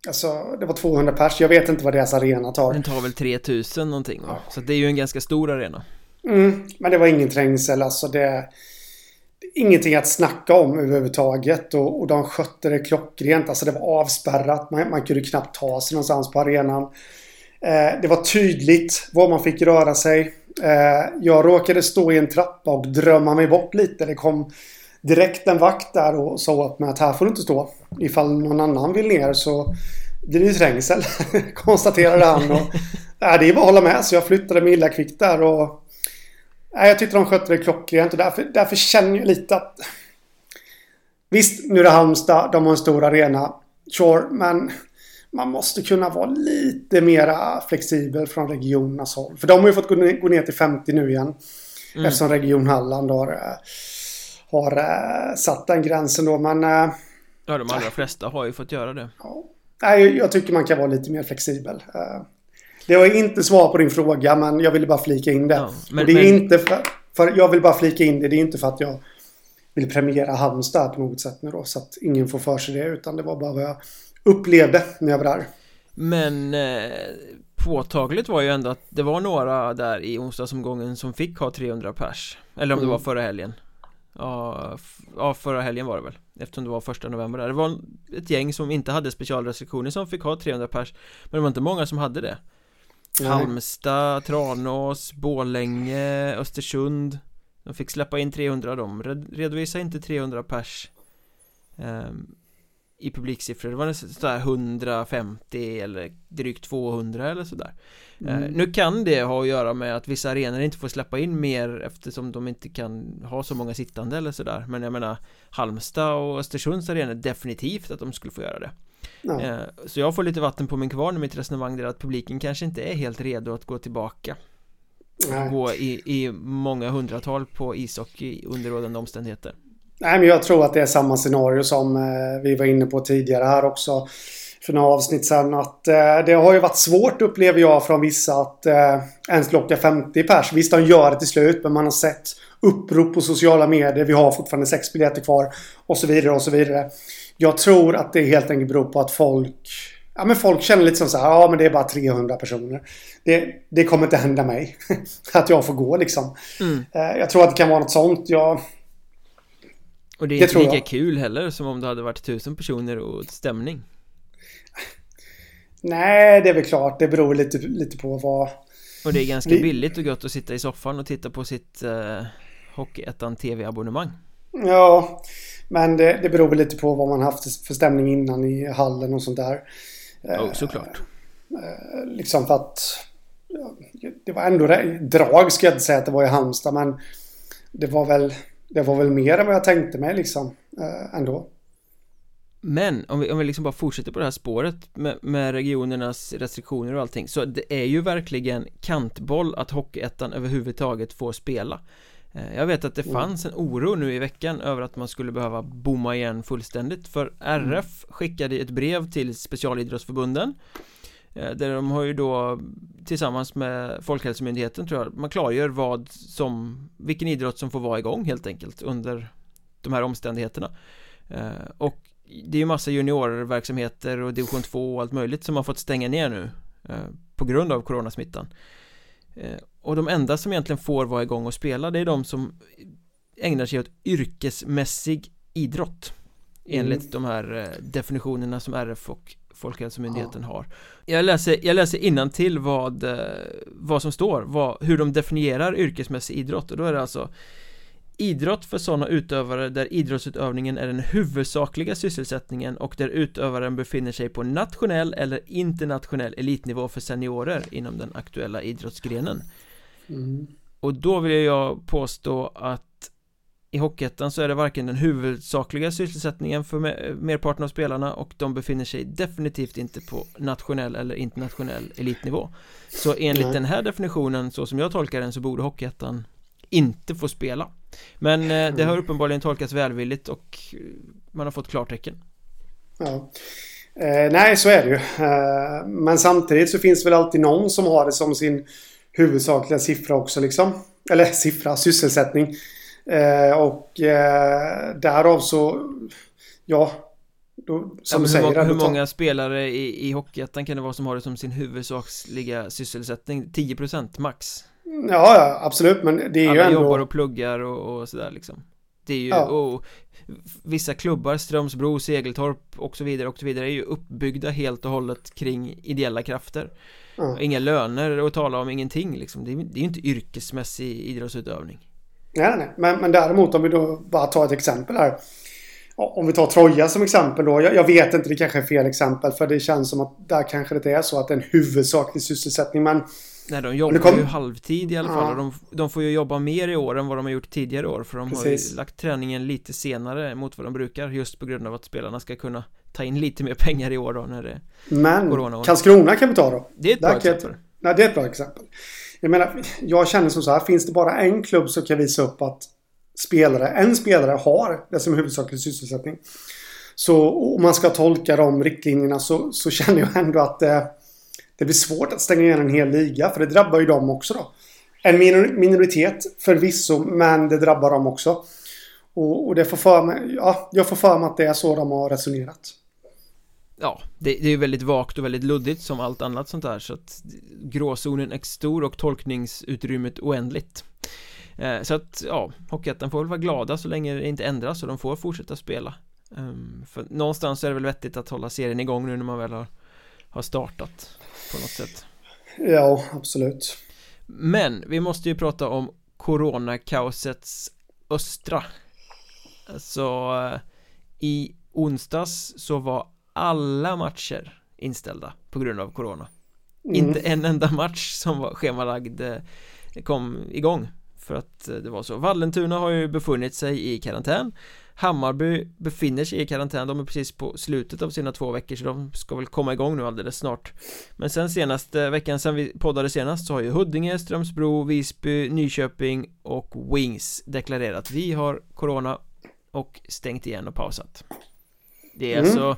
Alltså, det var 200 pers. Jag vet inte vad deras arena tar. Den tar väl 3000 någonting va? Ja. Så det är ju en ganska stor arena. Mm, men det var ingen trängsel. Alltså det... ingenting att snacka om överhuvudtaget. Och, och de skötte det klockrent. Alltså det var avspärrat. Man, man kunde knappt ta sig någonstans på arenan. Eh, det var tydligt var man fick röra sig. Eh, jag råkade stå i en trappa och drömma mig bort lite. Det kom direkt en vakt där och sa åt mig att här får du inte stå. Ifall någon annan vill ner så blir det trängsel. (laughs) Konstaterade han. Och, (laughs) äh, det är bara att hålla med. Så jag flyttade mig illa kvickt där och Nej, jag tyckte de skötte det klockrent och därför, därför känner jag lite att... Visst, nu är det Halmstad, de har en stor arena. Sure, men man måste kunna vara lite mera flexibel från regionernas håll. För de har ju fått gå ner till 50 nu igen. Mm. Eftersom Region Halland har, eh, har uh, satt den gränsen då. Men... Uh, ja, de allra flesta har ju fått göra det. Ja. Nej, jag tycker man kan vara lite mer flexibel. Uh, det var inte svar på din fråga, men jag ville bara flika in det. Ja, men, och det är men... inte för, för... Jag vill bara flika in det. Det är inte för att jag vill premiera Halmstad på något sätt nu då. Så att ingen får för sig det. Utan det var bara vad jag upplevde när jag var där. Men eh, påtagligt var ju ändå att det var några där i onsdagsomgången som fick ha 300 pers Eller om mm. det var förra helgen Ja, ja, förra helgen var det väl Eftersom det var första november där. Det var ett gäng som inte hade specialrestriktioner som fick ha 300 pers Men det var inte många som hade det. Nej. Halmstad, Tranås, Bålänge, Östersund. De fick släppa in 300 de redovisade inte 300 pers. Um, i publiksiffror Det var sådär 150 eller drygt 200 eller sådär eh, mm. Nu kan det ha att göra med att vissa arenor inte får släppa in mer eftersom de inte kan ha så många sittande eller sådär Men jag menar Halmstad och Östersunds arenor definitivt att de skulle få göra det ja. Eh, så jag får lite vatten på min kvarn i mitt resonemang där att publiken kanske inte är helt redo att gå tillbaka Nej. Gå i, i många hundratal på ishockey under rådande omständigheter Nej, men jag tror att det är samma scenario som eh, vi var inne på tidigare här också. För några avsnitt sedan. Att eh, det har ju varit svårt upplever jag från vissa att eh, ens locka 50 pers. Visst, de gör det till slut. Men man har sett upprop på sociala medier. Vi har fortfarande sex biljetter kvar. Och så vidare och så vidare. Jag tror att det helt enkelt beror på att folk Ja men folk känner lite som så här, ja men det är bara 300 personer. Det, det kommer inte hända mig. (laughs) att jag får gå liksom. Mm. Jag tror att det kan vara något sånt. Jag, och det är det inte lika jag. kul heller som om det hade varit tusen personer och stämning Nej, det är väl klart. Det beror lite, lite på vad... Och det är ganska Vi... billigt och gott att sitta i soffan och titta på sitt uh, Hockeyettan TV-abonnemang Ja, men det, det beror väl lite på vad man haft för stämning innan i hallen och sånt där Ja, såklart uh, Liksom för att Det var ändå drag ska jag inte säga att det var i Halmstad men Det var väl det var väl mer än vad jag tänkte mig liksom eh, ändå. Men om vi, om vi liksom bara fortsätter på det här spåret med, med regionernas restriktioner och allting Så det är ju verkligen kantboll att Hockeyettan överhuvudtaget får spela eh, Jag vet att det mm. fanns en oro nu i veckan över att man skulle behöva bomma igen fullständigt För RF skickade ett brev till specialidrottsförbunden Eh, där de har ju då tillsammans med Folkhälsomyndigheten tror jag Man klargör vad som Vilken idrott som får vara igång helt enkelt under De här omständigheterna. Eh, och det är ju massa juniorverksamheter och division 2 och allt möjligt som har fått stänga ner nu eh, På grund av coronasmittan. Och de enda som egentligen får vara igång och spela det är de som Ägnar sig åt yrkesmässig idrott. Enligt mm. de här definitionerna som RF och Folkhälsomyndigheten ja. har Jag läser, jag läser till vad, eh, vad som står, vad, hur de definierar yrkesmässig idrott och då är det alltså Idrott för sådana utövare där idrottsutövningen är den huvudsakliga sysselsättningen och där utövaren befinner sig på nationell eller internationell elitnivå för seniorer inom den aktuella idrottsgrenen mm. Och då vill jag påstå att i Hockeyettan så är det varken den huvudsakliga sysselsättningen för merparten av spelarna och de befinner sig definitivt inte på nationell eller internationell elitnivå. Så enligt Nej. den här definitionen så som jag tolkar den så borde Hockeyettan inte få spela. Men eh, det har uppenbarligen tolkats välvilligt och man har fått klartecken. Ja. Eh, Nej, så är det ju. Eh, Men samtidigt så finns det väl alltid någon som har det som sin huvudsakliga siffra också liksom. Eller siffra, sysselsättning Eh, och eh, därav så, ja, då, som ja, säger, hur, många, hur många spelare i, i Hockeyettan kan det vara som har det som sin huvudsakliga sysselsättning? 10% max? Ja, ja, absolut, men det är Alla ju ändå... jobbar och pluggar och, och sådär liksom Det är ju, ja. och vissa klubbar, Strömsbro, Segeltorp och så vidare och så vidare är ju uppbyggda helt och hållet kring ideella krafter ja. Inga löner att tala om, ingenting liksom Det är, det är ju inte yrkesmässig idrottsutövning Nej, nej. Men, men däremot om vi då bara tar ett exempel här. Om vi tar Troja som exempel då. Jag, jag, vet inte, det kanske är fel exempel. För det känns som att där kanske det är så att det är en huvudsaklig sysselsättning. Men Nej, de jobbar kom... ju halvtid i alla fall ja. och de, de, får ju jobba mer i år än vad de har gjort tidigare år för de Precis. har ju lagt träningen lite senare mot vad de brukar just på grund av att spelarna ska kunna ta in lite mer pengar i år då när det Men corona Karlskrona kan vi ta då. Det är ett bra exempel. Ett, nej, det är ett bra exempel. Jag menar, jag känner som så här, finns det bara en klubb som kan visa upp att spelare, en spelare har det som huvudsaklig sysselsättning. Så om man ska tolka de riktlinjerna så, så känner jag ändå att eh, det blir svårt att stänga igen en hel liga. För det drabbar ju dem också då. En minoritet förvisso, men det drabbar dem också. Och, och det får för mig, ja, jag får för mig att det är så de har resonerat. Ja, det, det är väldigt vagt och väldigt luddigt som allt annat sånt där så att gråzonen är stor och tolkningsutrymmet oändligt. Eh, så att, ja, Hockeyettan får väl vara glada så länge det inte ändras och de får fortsätta spela. Um, för någonstans är det väl vettigt att hålla serien igång nu när man väl har, har startat på något sätt. Ja, absolut. Men vi måste ju prata om coronakaosets östra. Så i onsdags så var alla matcher inställda på grund av corona. Mm. Inte en enda match som var schemalagd eh, kom igång för att eh, det var så. Vallentuna har ju befunnit sig i karantän Hammarby befinner sig i karantän, de är precis på slutet av sina två veckor så de ska väl komma igång nu alldeles snart Men sen senaste veckan, sen vi poddade senast så har ju Huddinge, Strömsbro, Visby, Nyköping och Wings deklarerat Vi har Corona och stängt igen och pausat Det är mm. alltså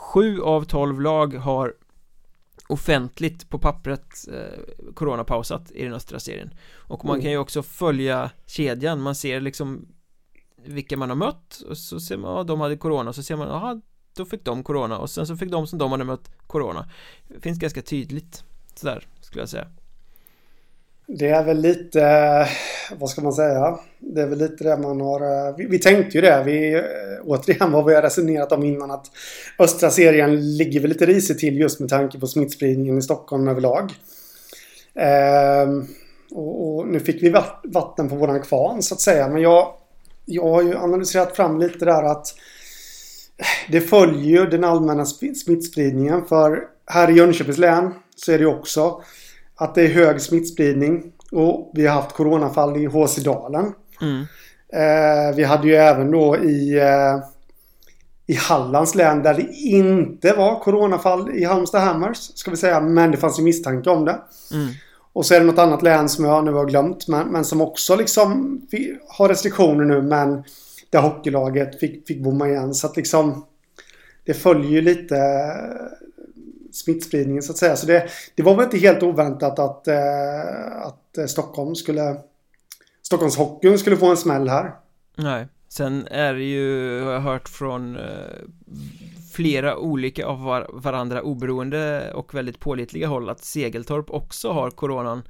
Sju av tolv lag har offentligt på pappret eh, coronapausat i den östra serien. Och man mm. kan ju också följa kedjan, man ser liksom vilka man har mött och så ser man, ja de hade corona. Och så ser man, jaha då fick de corona. Och sen så fick de som de hade mött corona. Det finns ganska tydligt sådär skulle jag säga det är väl lite, vad ska man säga? Det är väl lite det man har, eh, vi, vi tänkte ju det, vi eh, återigen vad vi har resonerat om innan att östra serien ligger väl lite risigt till just med tanke på smittspridningen i Stockholm överlag. Ehm, och, och, nu fick vi vatten på våran kvarn så att säga men jag jag har ju analyserat fram lite där att det följer ju den allmänna smittspridningen. För här i Jönköpings län så är det också att det är hög smittspridning. Och vi har haft coronafall i HC-dalen. Mm. Eh, vi hade ju även då i, eh, i Hallands län där det inte var coronafall i Halmstad Hammers. Ska vi säga. Men det fanns ju misstanke om det. Mm. Och så är det något annat län som jag nu har glömt. Men, men som också liksom har restriktioner nu. Men där hockeylaget fick, fick bomma igen. Så att liksom det följer ju lite smittspridningen så att säga. Så det, det var väl inte helt oväntat att, eh, att eh, Stockholm skulle Stockholmshockeyn skulle få en smäll här. Nej, sen är det ju, har jag hört från eh, flera olika av var varandra oberoende och väldigt pålitliga håll att Segeltorp också har coronan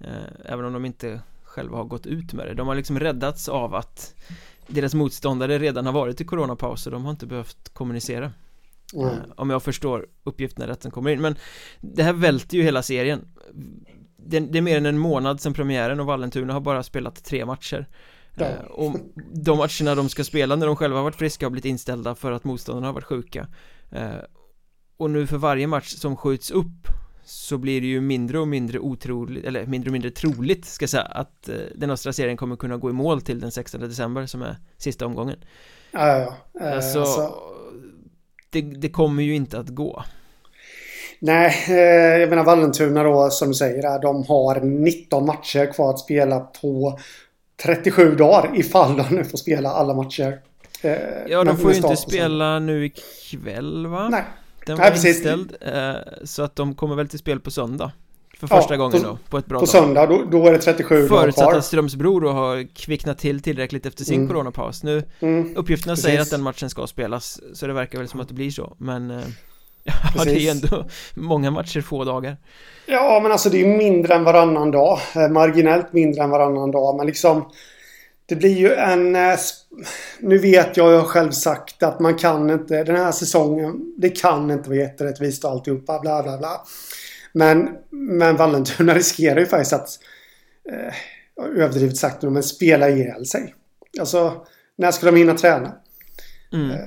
eh, Även om de inte själva har gått ut med det De har liksom räddats av att deras motståndare redan har varit i coronapaus och de har inte behövt kommunicera mm. Om jag förstår uppgifterna rätt som kommer in Men det här välter ju hela serien det, det är mer än en månad sedan premiären och Vallentuna har bara spelat tre matcher Ja. Eh, och de matcherna de ska spela när de själva har varit friska har blivit inställda för att motståndarna har varit sjuka eh, Och nu för varje match som skjuts upp så blir det ju mindre och mindre otroligt, eller mindre och mindre troligt ska jag säga att den östra serien kommer kunna gå i mål till den 16 december som är sista omgången Ja, ja, ja. Alltså, alltså... Det, det kommer ju inte att gå Nej, jag menar Vallentuna då som du säger, de har 19 matcher kvar att spela på 37 dagar ifall de nu får spela alla matcher. Eh, ja, de får ju inte spela nu ikväll va? Nej. Den var Nej, inställd, eh, så att de kommer väl till spel på söndag. För första ja, gången på, då, på ett bra På dag. söndag, då, då, är det 37 dagar Förutsatt att Strömsbro då har kvicknat till tillräckligt efter sin mm. coronapaus. Nu, mm. uppgifterna Precis. säger att den matchen ska spelas, så det verkar väl som att det blir så, men eh, (laughs) Ja, det är ändå många matcher, få dagar. Ja, men alltså det är mindre än varannan dag. Eh, marginellt mindre än varannan dag. Men liksom... Det blir ju en... Eh, nu vet jag, jag har själv sagt att man kan inte... Den här säsongen, det kan inte vara jätterättvist och alltihopa, bla bla bla. Men, men Vallentuna (laughs) riskerar ju faktiskt att... Eh, överdrivet sagt men spela ihjäl sig. Alltså, när ska de hinna träna? Mm.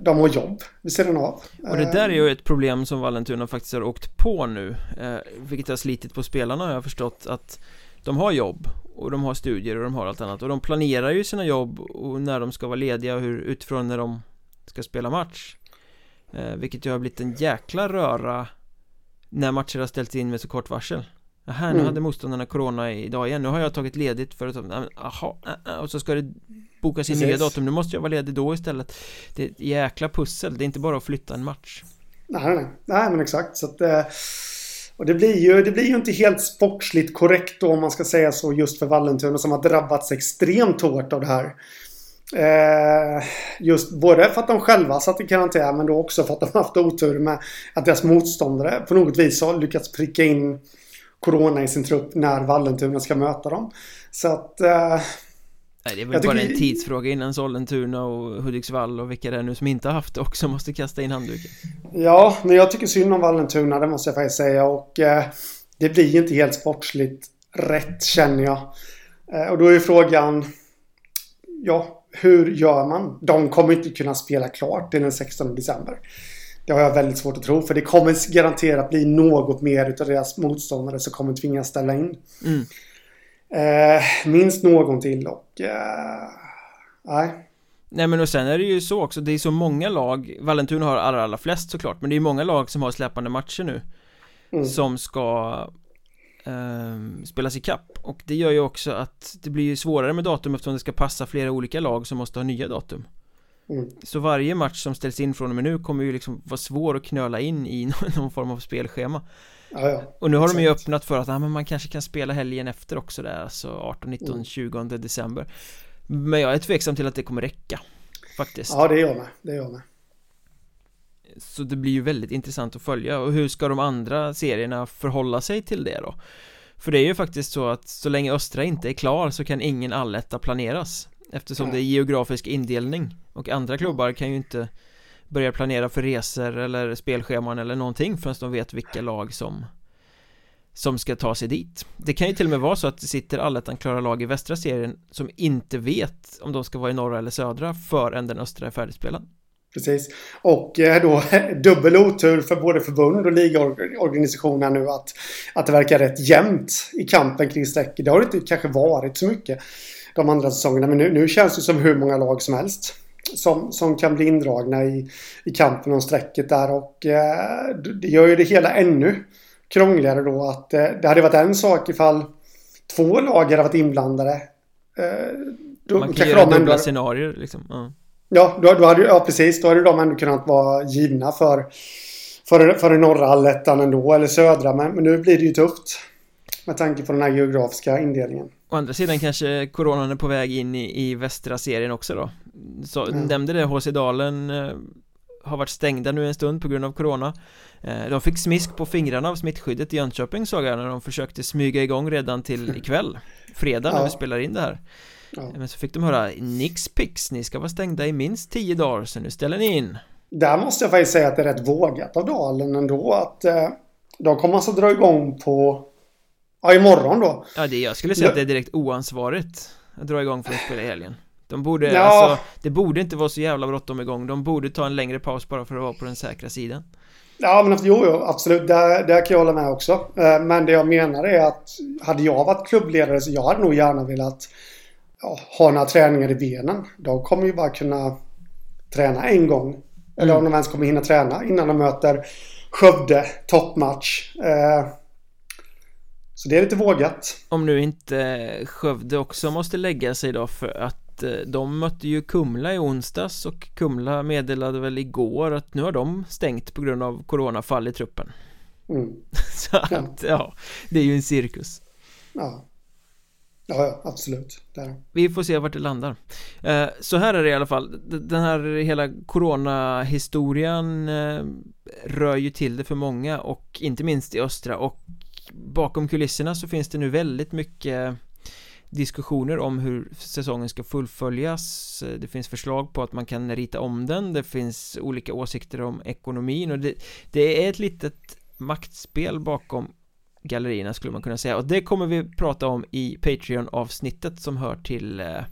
De har jobb vid sidan av. Och det där är ju ett problem som Vallentuna faktiskt har åkt på nu Vilket har slitit på spelarna har jag förstått att De har jobb och de har studier och de har allt annat och de planerar ju sina jobb och när de ska vara lediga och hur utifrån när de ska spela match Vilket ju har blivit en jäkla röra När matcher har ställts in med så kort varsel. Jaha, nu mm. hade motståndarna corona idag igen, nu har jag tagit ledigt för att, jaha, äh, äh, och så ska det bokas in nya datum, nu måste jag vara ledig då istället. Det är ett jäkla pussel, det är inte bara att flytta en match. Nej, nej, nej men exakt. Så att eh, Och det blir ju, det blir ju inte helt sportsligt korrekt då om man ska säga så just för Vallentuna som har drabbats extremt hårt av det här. Eh, just både för att de själva satt i karantän men då också för att de haft otur med att deras motståndare på något vis har lyckats pricka in Corona i sin trupp när Vallentuna ska möta dem. Så att... Eh, Nej, det är väl bara en tidsfråga innan Sollentuna och Hudiksvall och vilka det är nu som inte har haft det också måste kasta in handduken. Ja, men jag tycker synd om Vallentuna, det måste jag faktiskt säga. Och eh, det blir inte helt sportsligt rätt känner jag. Eh, och då är frågan... Ja, hur gör man? De kommer inte kunna spela klart till den 16 december. Det har jag väldigt svårt att tro. För det kommer garanterat bli något mer utav deras motståndare som kommer tvingas ställa in. Mm. Eh, minst någon till och... Eh, nej. Nej men och sen är det ju så också, det är så många lag Vallentuna har allra, allra flest såklart Men det är många lag som har släpande matcher nu mm. Som ska eh, spelas i kapp Och det gör ju också att det blir svårare med datum eftersom det ska passa flera olika lag som måste ha nya datum Mm. Så varje match som ställs in från och med nu kommer ju liksom vara svår att knöla in i (laughs) någon form av spelschema ja, ja. Och nu har de ju öppnat för att ah, men man kanske kan spela helgen efter också där Alltså 18, 19, mm. 20 december Men jag är tveksam till att det kommer räcka Faktiskt Ja det gör med, det gör med Så det blir ju väldigt intressant att följa och hur ska de andra serierna förhålla sig till det då? För det är ju faktiskt så att så länge Östra inte är klar så kan ingen alletta planeras. Eftersom mm. det är geografisk indelning. Och andra klubbar kan ju inte Börja planera för resor eller spelscheman eller någonting förrän de vet vilka lag som Som ska ta sig dit. Det kan ju till och med vara så att det sitter allettan klara lag i västra serien Som inte vet om de ska vara i norra eller södra förrän den östra är färdigspelad. Precis. Och eh, då (laughs) dubbel otur för både förbund och ligaorganisationer nu att, att det verkar rätt jämnt i kampen kring strecket. Det har det inte kanske varit så mycket de andra säsongerna. Men nu, nu känns det som hur många lag som helst. Som, som kan bli indragna i, i kampen om strecket där och eh, det gör ju det hela ännu krångligare då att eh, det hade varit en sak ifall två lag hade varit inblandade. Eh, då, Man kan göra dubbla scenarier liksom. Ja, ja, då, då hade, ja precis. Då hade de ändå kunnat vara givna för, för, för norra allettan ändå eller södra. Men, men nu blir det ju tufft. Med tanke på den här geografiska indelningen Å andra sidan kanske coronan är på väg in i, i västra serien också då Så mm. nämnde det, HC Dalen eh, har varit stängda nu en stund på grund av corona eh, De fick smisk på fingrarna av smittskyddet i Jönköping såg jag när de försökte smyga igång redan till (laughs) ikväll Fredag när ja. vi spelar in det här ja. Men så fick de höra Nix pix, ni ska vara stängda i minst tio dagar så nu ställer ni in Där måste jag faktiskt säga att det är rätt vågat av Dalen ändå att eh, De kommer alltså dra igång på Ja, imorgon då. Ja, det, jag skulle säga att det är direkt oansvarigt att dra igång för att spela i helgen. De borde, ja. alltså, det borde inte vara så jävla bråttom igång. De borde ta en längre paus bara för att vara på den säkra sidan. Ja, men jo, jo absolut. Där, där kan jag hålla med också. Eh, men det jag menar är att hade jag varit klubbledare så jag hade nog gärna velat ja, ha några träningar i benen. De kommer ju bara kunna träna en gång. Eller mm. om de ens kommer hinna träna innan de möter Skövde, toppmatch. Eh, så det är lite vågat Om nu inte Skövde också måste lägga sig då för att eh, de mötte ju Kumla i onsdags och Kumla meddelade väl igår att nu har de stängt på grund av coronafall i truppen mm. (laughs) Så att, ja, det är ju en cirkus Ja Ja, ja absolut. Där. Vi får se vart det landar. Eh, så här är det i alla fall. Den här hela coronahistorien eh, Rör ju till det för många och inte minst i östra. Och bakom kulisserna så finns det nu väldigt mycket diskussioner om hur säsongen ska fullföljas. Det finns förslag på att man kan rita om den. Det finns olika åsikter om ekonomin. Och det, det är ett litet maktspel bakom gallerierna skulle man kunna säga. Och det kommer vi prata om i Patreon-avsnittet som hör till eh,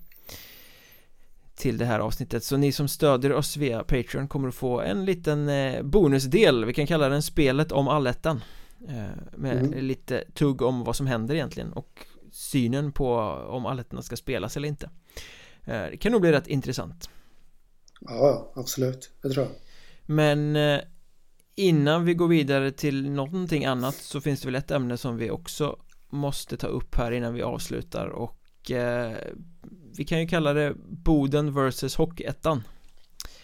till det här avsnittet. Så ni som stödjer oss via Patreon kommer att få en liten eh, bonusdel. Vi kan kalla den spelet om allettan eh, med mm. lite tugg om vad som händer egentligen och synen på om allettorna ska spelas eller inte. Det kan nog bli rätt intressant. Ja absolut. Det tror jag men innan vi går vidare till någonting annat så finns det väl ett ämne som vi också måste ta upp här innan vi avslutar och eh, vi kan ju kalla det Boden vs Hockeyettan.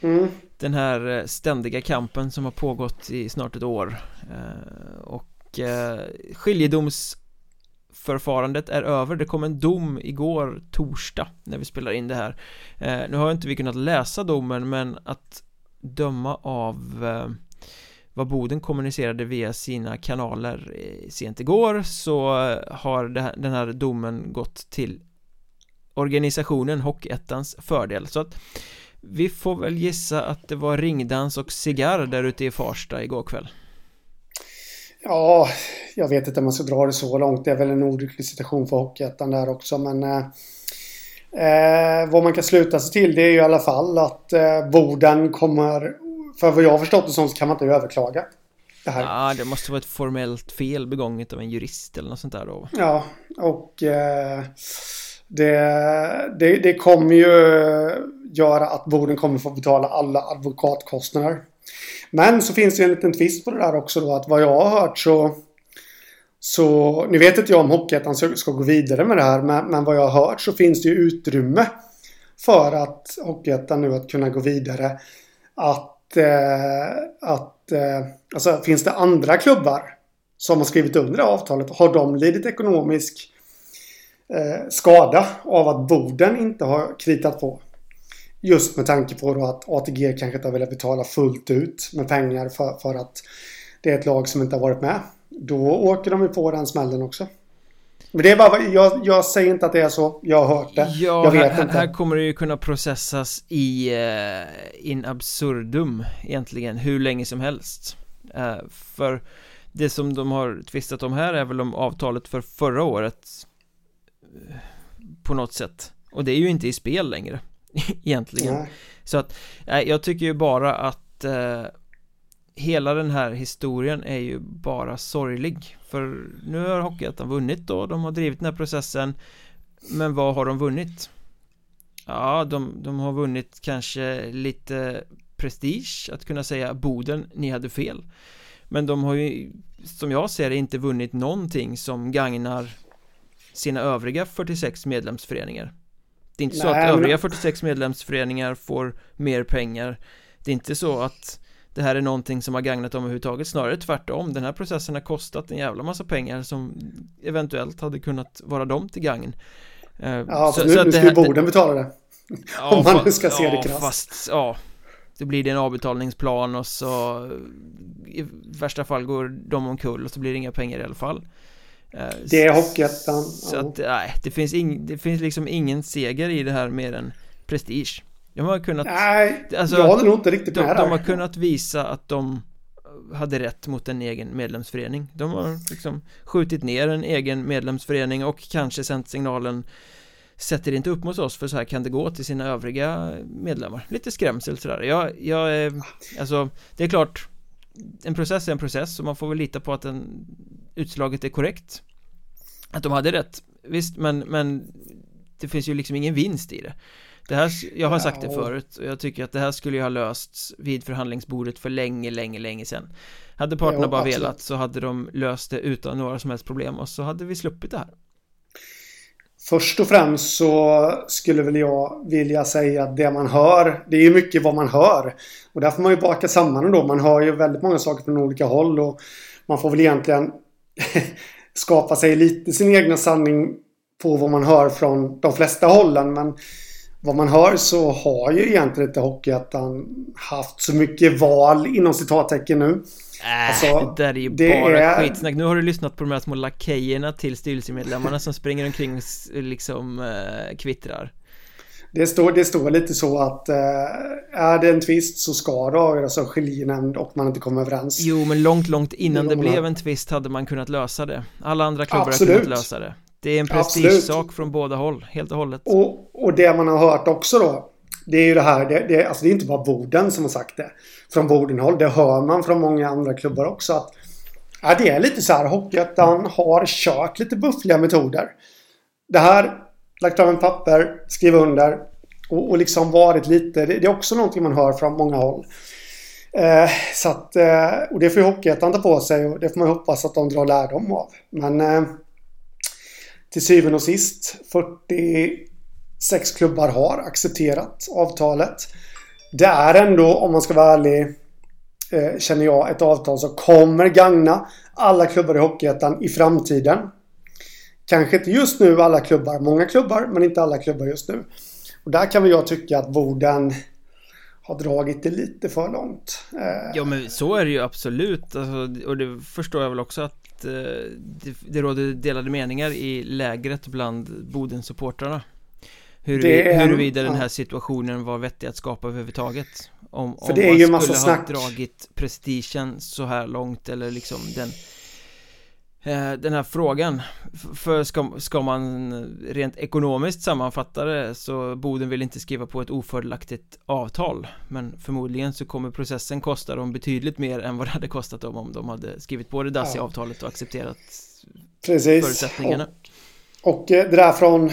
Mm. Den här eh, ständiga kampen som har pågått i snart ett år eh, och eh, skiljedomsförfarandet är över. Det kom en dom igår torsdag när vi spelar in det här. Eh, Nu har inte vi kunnat läsa domen men att döma av eh, vad Boden kommunicerade via sina kanaler eh, sent igår så eh, har den här domen gått till organisationen Hockeyettans fördel så att vi får väl gissa att det var ringdans och cigarr där ute i Farsta igår kväll Ja, jag vet inte om man ska dra det så långt. Det är väl en olycklig situation för Hockeyettan där också men eh, eh vad man kan sluta sig till det är ju i alla fall att eh, Boden kommer för vad jag har förstått det som så kan man inte överklaga det här. Ja, det måste vara ett formellt fel begånget av en jurist eller något sånt där då. Ja, och eh, det, det, det kommer ju göra att Boden kommer få betala alla advokatkostnader. Men så finns det en liten twist på det där också då att vad jag har hört så så, ni vet inte jag om Hockeyettan ska, gå vidare med det här men, men vad jag har hört så finns det ju utrymme för att Hockeyettan nu att kunna gå vidare. Att Eh, att eh, alltså, finns det andra klubbar som har skrivit under avtalet har de lidit ekonomisk eh, skada av att Boden inte har kritat på. Just med tanke på då att ATG kanske inte har velat betala fullt ut med pengar för, för att det är ett lag som inte har varit med. Då åker de ju på den smällen också. Men det är bara, jag, jag säger inte att det är så, jag har hört det. Ja, jag vet här, inte. här kommer det ju kunna processas i uh, in absurdum egentligen, hur länge som helst. Uh, För det som de har tvistat om här är väl om avtalet för förra året uh, På något sätt. Och det är ju inte i spel längre (laughs) Egentligen. Nej. Så att, jag tycker ju bara att hela den här historien är ju bara sorglig. För nu har Hockeyettan vunnit då, de har drivit den här processen. Men vad har de vunnit? Ja, de, de har vunnit kanske lite prestige att kunna säga Boden, ni hade fel. Men de har ju, som jag ser det, inte vunnit någonting som gagnar sina övriga 46 medlemsföreningar. Det är inte Nej, så att övriga 46 medlemsföreningar får mer pengar. Det är inte så att det här är någonting som har gagnat dem överhuvudtaget snarare tvärtom. Den här processen har kostat en jävla massa pengar som eventuellt hade kunnat vara dem till gagn. Eh, Ja, så, nu, så nu ska ju borden betala det. Ja, (laughs) Om man nu ska se ja, det krasst. fast, ja. Det blir det en avbetalningsplan och så I värsta fall går de omkull och så blir det inga pengar i alla fall. Eh, Det är Hockeyettan. Så att, nej, det finns, ing, det finns liksom ingen seger i det här mer än prestige de har kunnat... Nej, alltså, jag håller nog inte riktigt med de, de har kunnat visa att de hade rätt mot en egen medlemsförening. De har liksom skjutit ner en egen medlemsförening och kanske sänt signalen Sätter inte upp mot oss för så här kan det gå till sina övriga medlemmar. Lite skrämsel sådär. Jag, jag alltså det är klart En process är en process och man får väl lita på att den Utslaget är korrekt. Att de hade rätt Visst men, men Det finns ju liksom ingen vinst i det det här, jag har sagt det förut och jag tycker att det här skulle ju ha lösts vid förhandlingsbordet för länge, länge, länge sedan Hade parterna bara absolut. velat så hade de löst det utan några som helst problem och så hade vi sluppit det här Först och främst så skulle väl jag vilja säga att det man hör, det är ju mycket vad man hör. Och där får man ju baka samman då. Man hör ju väldigt många saker från olika håll och man får väl egentligen (laughs) skapa sig lite sin egna sanning på vad man hör från de flesta hållen. Men vad man hör så har ju egentligen inte Hockeyettan haft så mycket val inom citattecken nu. Äh, alltså, det där är ju bara är... skitsnack. Nu har du lyssnat på de här små lakejerna till styrelsemedlemmarna som springer omkring och liksom äh, kvittrar. Det står, det står lite så att äh, är det en tvist så ska det avgöras av skiljenämnd och man inte kommer överens. Jo, men långt, långt innan det, blev en tvist hade man kunnat lösa det. Alla andra klubbar har kunnat lösa det. Det är en prestigesak från båda håll, helt och hållet. Och, och det man har hört också då. det är ju det här, det, det, alltså det är inte bara Boden som har sagt det. Från Bodenhåll, det hör man från många andra klubbar också att ja, det är lite så här, Hockeyettan har kört lite buffliga metoder. Det här, lagt fram en papper, skriva under och, och liksom varit lite, det, det, är också någonting man hör från många håll. Eh, så att, eh, och det får ju Hockeyettan ta på sig och det får man hoppas att de drar lärdom av. Men eh, till syvende och sist, 46 klubbar har accepterat avtalet. Det är ändå, om man ska vara ärlig, eh, känner jag, ett avtal som kommer gagna alla klubbar i Hockeyettan i framtiden. Kanske inte just nu alla klubbar, många klubbar, men inte alla klubbar just nu. Och där kan väl jag tycka att Boden har dragit det lite för långt. Eh, ja men så är det ju absolut alltså, och det förstår jag väl också att eh, det, det råder delade meningar i lägret bland Bodensupportrarna. Hur, Huruvida den här situationen var vettig att skapa överhuvudtaget? Om, för det är ju man skulle ha dragit prestigen så här långt eller liksom den den här frågan För ska, ska man rent ekonomiskt sammanfatta det så Boden vill inte skriva på ett ofördelaktigt avtal Men förmodligen så kommer processen kosta dem betydligt mer än vad det hade kostat dem om de hade skrivit på det dassiga avtalet och accepterat Precis. förutsättningarna och, och eh, det där från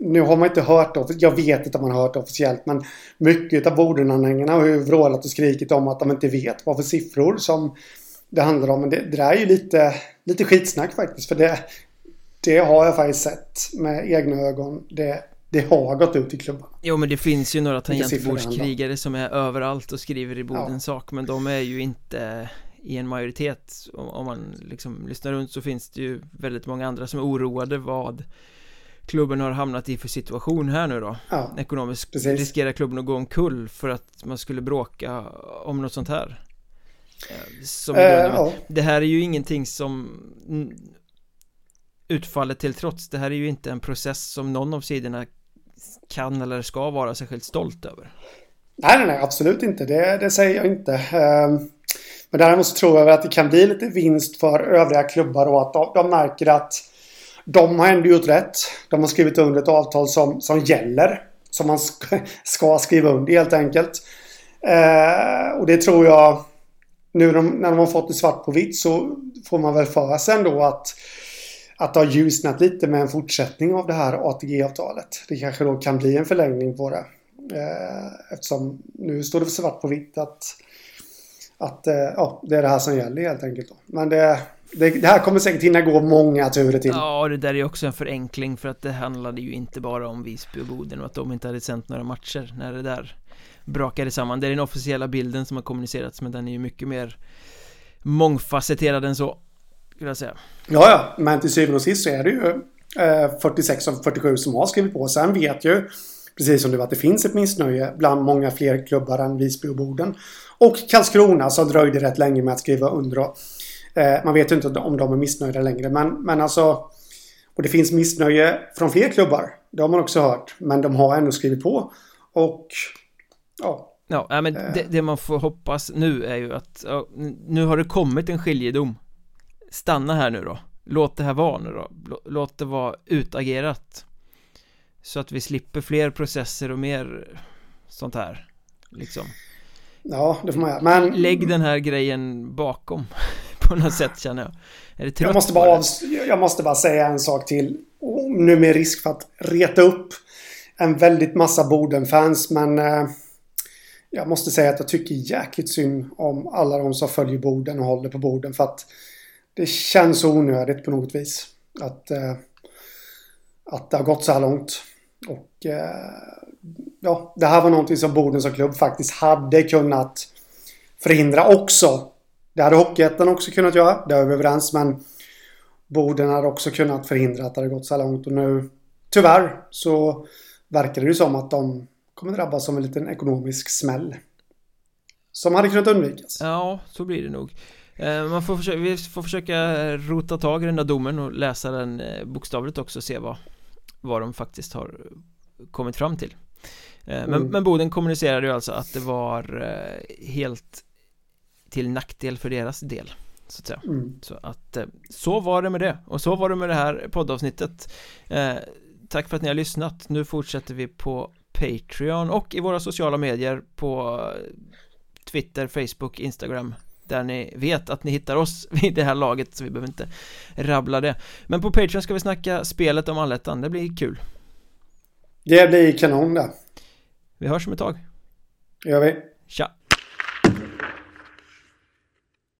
nu har man inte hört det, jag vet inte om man har hört det officiellt, men mycket av Bodenanhängarna har ju vrålat och skrikit om att de inte vet vad för siffror som det handlar om. Men det, det där är ju lite, lite skitsnack faktiskt. För det, det har jag faktiskt sett med egna ögon. Det, det har gått ut i klubban. Jo men det finns ju några tangentbordskrigare som är överallt och skriver i Bodens ja. sak Men de är ju inte i en majoritet Om man liksom lyssnar runt så finns det ju väldigt många andra som är oroade vad klubben har hamnat i för situation här nu då ja, Ekonomiskt precis. riskerar klubben att gå omkull för att man skulle bråka om något sånt här som äh, ja. Det här är ju ingenting som Utfallet till trots Det här är ju inte en process som någon av sidorna Kan eller ska vara särskilt stolt över Nej, nej, nej, absolut inte. Det, det säger jag inte. Ehm, men däremot så tror jag att det kan bli lite vinst för övriga klubbar och att de, de märker att de har ändå gjort rätt. De har skrivit under ett avtal som, som gäller. Som man ska, ska skriva under helt enkelt. Eh, och det tror jag nu när de, när de har fått det svart på vitt så får man väl för sig ändå att att det har ljusnat lite med en fortsättning av det här ATG-avtalet. Det kanske då kan bli en förlängning på det. Eh, eftersom nu står det svart på vitt att, att eh, ja, det är det här som gäller helt enkelt. Då. Men det, det, det, här kommer säkert hinna gå många turer till. Ja, det där är också en förenkling för att det handlade ju inte bara om Visby och Boden och att de inte hade sänt några matcher när det där brakade samman Det är den officiella bilden som har kommunicerats men den är ju mycket mer mångfacetterad än så skulle jag säga Ja, ja, men till syvende och sist så är det ju eh, 46 av 47 som har skrivit på. Sen vet ju precis som du att det finns ett missnöje bland många fler klubbar än Visby och Boden. Och Karlskrona som dröjde rätt länge med att skriva under. Eh, man vet ju inte om de är missnöjda längre, men, men alltså och det finns missnöje från fler klubbar. Det har man också hört. Men de har ändå skrivit på. Och ja. Ja, men det, det, man får hoppas nu är ju att ja, nu har det kommit en skiljedom. Stanna här nu då. Låt det här vara nu då. Låt det vara utagerat. Så att vi slipper fler processer och mer sånt här Liksom. Ja, det får man göra, men Lägg den här grejen bakom (laughs) På något sätt känner jag. Är det jag måste, bara jag måste bara säga en sak till Nu med risk för att reta upp En väldigt massa Boden-fans men eh, jag måste säga att jag tycker jäkligt synd om alla de som följer Boden och håller på Boden för att det känns onödigt på något vis. Att, eh, att det har gått så här långt. Och eh, ja, det här var någonting som Boden som klubb faktiskt hade kunnat förhindra också. Det hade Hockeyettan också kunnat göra, det är vi överens, men Boden hade också kunnat förhindra att det hade gått så här långt och nu tyvärr så verkar det ju som att de kommer drabbas av en liten ekonomisk smäll. Som hade kunnat undvikas. Ja, så blir det nog. Eh, man får försöka, vi får försöka rota tag i den där domen och läsa den eh, bokstavligt också och se vad, vad de faktiskt har kommit fram till. Eh, men, mm. men Boden kommunicerade ju alltså att det var helt till nackdel för deras del så att säga. Mm. Så att så var det med det och så var det med det här poddavsnittet. Tack för att ni har lyssnat. Nu fortsätter vi på Patreon och i våra sociala medier på Twitter, Facebook, Instagram där ni vet att ni hittar oss (laughs) vid det här laget så vi behöver inte rabbla det. Men på Patreon ska vi snacka spelet om allettan, det blir kul. Det blir kanon det Vi hörs om ett tag. Gör vi. Tja